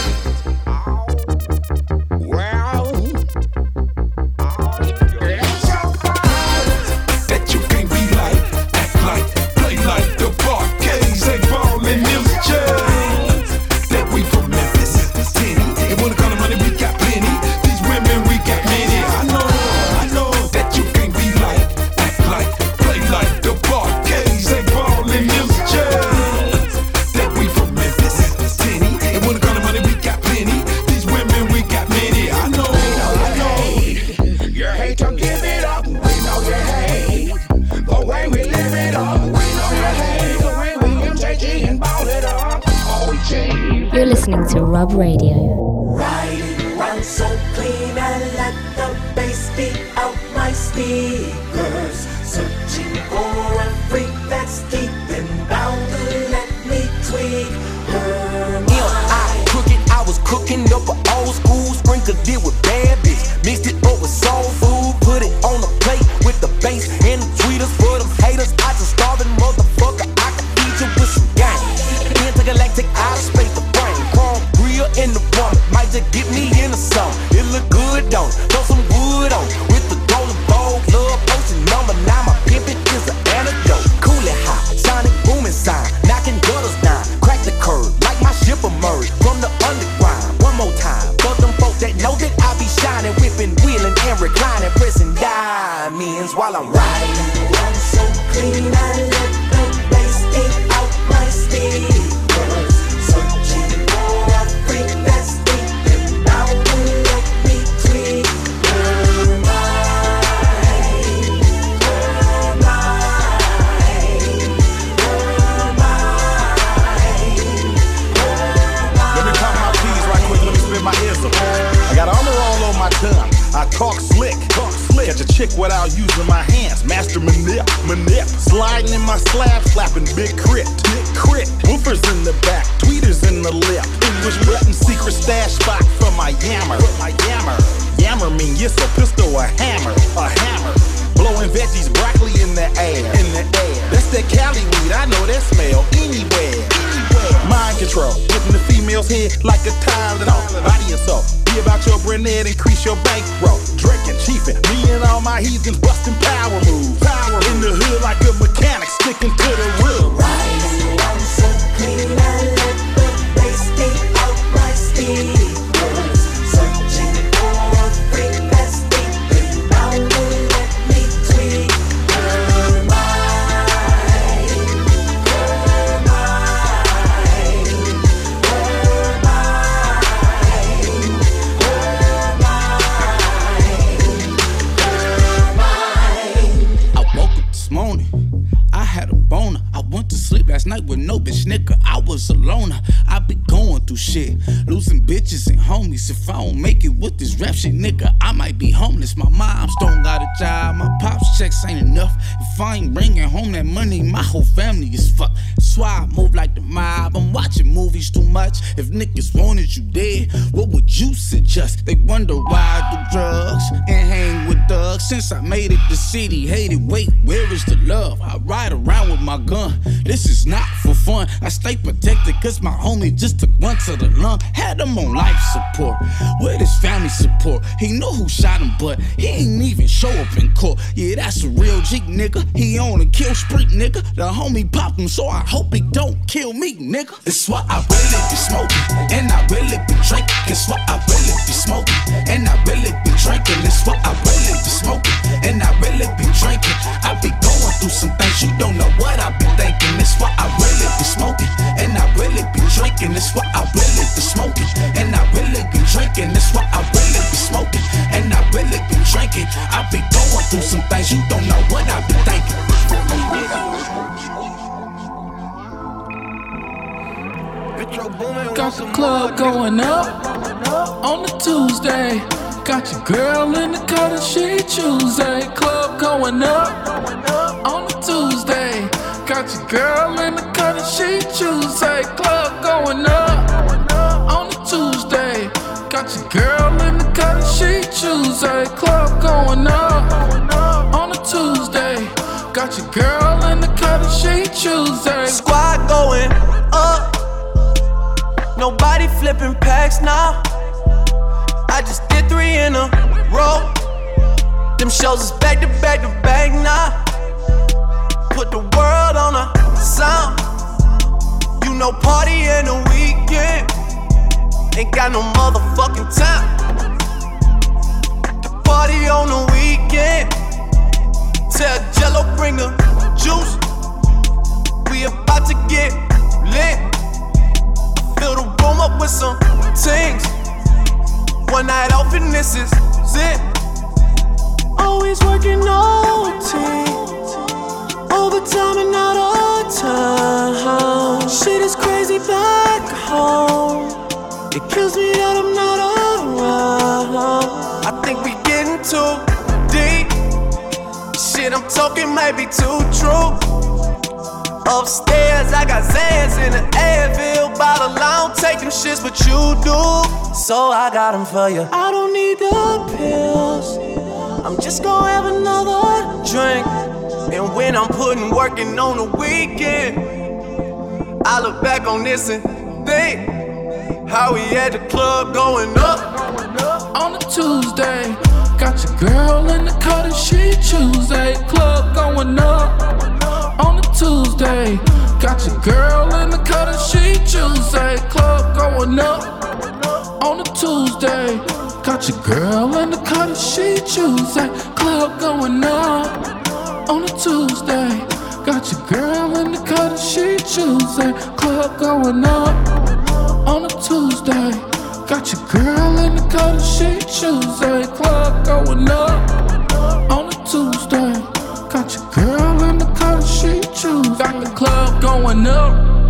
Chick without using my hands. Master manip, manip. Sliding in my slab, slapping Big K.R.I.T., big crit. Woofers in the back, tweeters in the lip. English button, secret stash spot for my yammer. My yammer. Yammer mean yes, a pistol, a hammer, a hammer. Blowing veggies, broccoli in the air, in the air. That's that Cali weed, I know that smell anywhere. Mind control, hitting the female's head like a Tylenol. Body assault, be about your brunette, increase your bankroll. Drinking, chiefing, me and all my heathens busting power moves. Power in the hood like a mechanic, sticking to the roof. so last night with no bitch nigga. I was a loner. I be going through shit. Losing bitches and homies. If I don't make it with this rap shit, nigga, I might be homeless. My mom's don't got a job. My pops checks ain't enough. If I ain't bringing home that money, my whole family is fucked. That's why I move like the mob. I'm watching movies too much. If niggas wanted you dead, what would you suggest? They wonder why I do drugs and hang with thugs. Since I made it the city, hated. Wait, where is the love? I ride around with my gun. This is not fun. I stay protected cause my homie just took one to the lung. Had him on life support. With his family support. He knew who shot him, but he ain't even show up in court. Yeah, that's a real G nigga. He on a kill spree, nigga. The homie popped him, so I hope he don't kill me, nigga. It's what I really be smoking. And I really be drinking. It's what I really be smoking. And I really be drinking. It's what I really be smoking. And I really be drinking. I be through some things you don't know what I be thinking. It's what I really be smoking. And I really be drinking. It's what I really be smoking. And I really be drinking. It's what I really be smoking. And I really be drinking. I be going through some things you don't know what I be thinking. Got the club going up on a Tuesday. Got your girl in the cut and she Tuesday. Club going up on a Tuesday. Got your girl in the cut and she Tuesday. Club going up on a Tuesday. Got your girl in the cut and she Tuesday. Club going up on a Tuesday. Got your girl in the cut and she Tuesday. Squad going up. Nobody flipping packs now. I just did three in a row. Them shows is back to back to back now. Put the world on a sound. You know, party in the weekend. Ain't got no motherfucking time. The party on the weekend. Tell Jello bring the juice. We about to get lit. Fill the room up with some things. One night off and this is it. Always working OT. Overtime and out of town. Shit is crazy back home. It kills me that I'm not around. I think we getting too deep. Shit I'm talking might be too true. Upstairs, I got Xans in the Advil bottle. I don't take them shits, but you do. So I got them for you. I don't need the pills. I'm just gonna have another drink. And when I'm putting working on the weekend, I look back on this and think how we had the club going up. on a Tuesday. Got your girl in the cut and she Tuesday. Club going up on a Tuesday. Got your girl in the cut and she Tuesday. Club going up on a Tuesday. Got your girl in the cut and she Tuesday. Club going up on a Tuesday. Got your girl in the cut and she Tuesday. Club going up on a Tuesday. Got your girl in the coat and she shoes. Eight club going up on a Tuesday. Got your girl in the coat and she shoes. Got the club going up.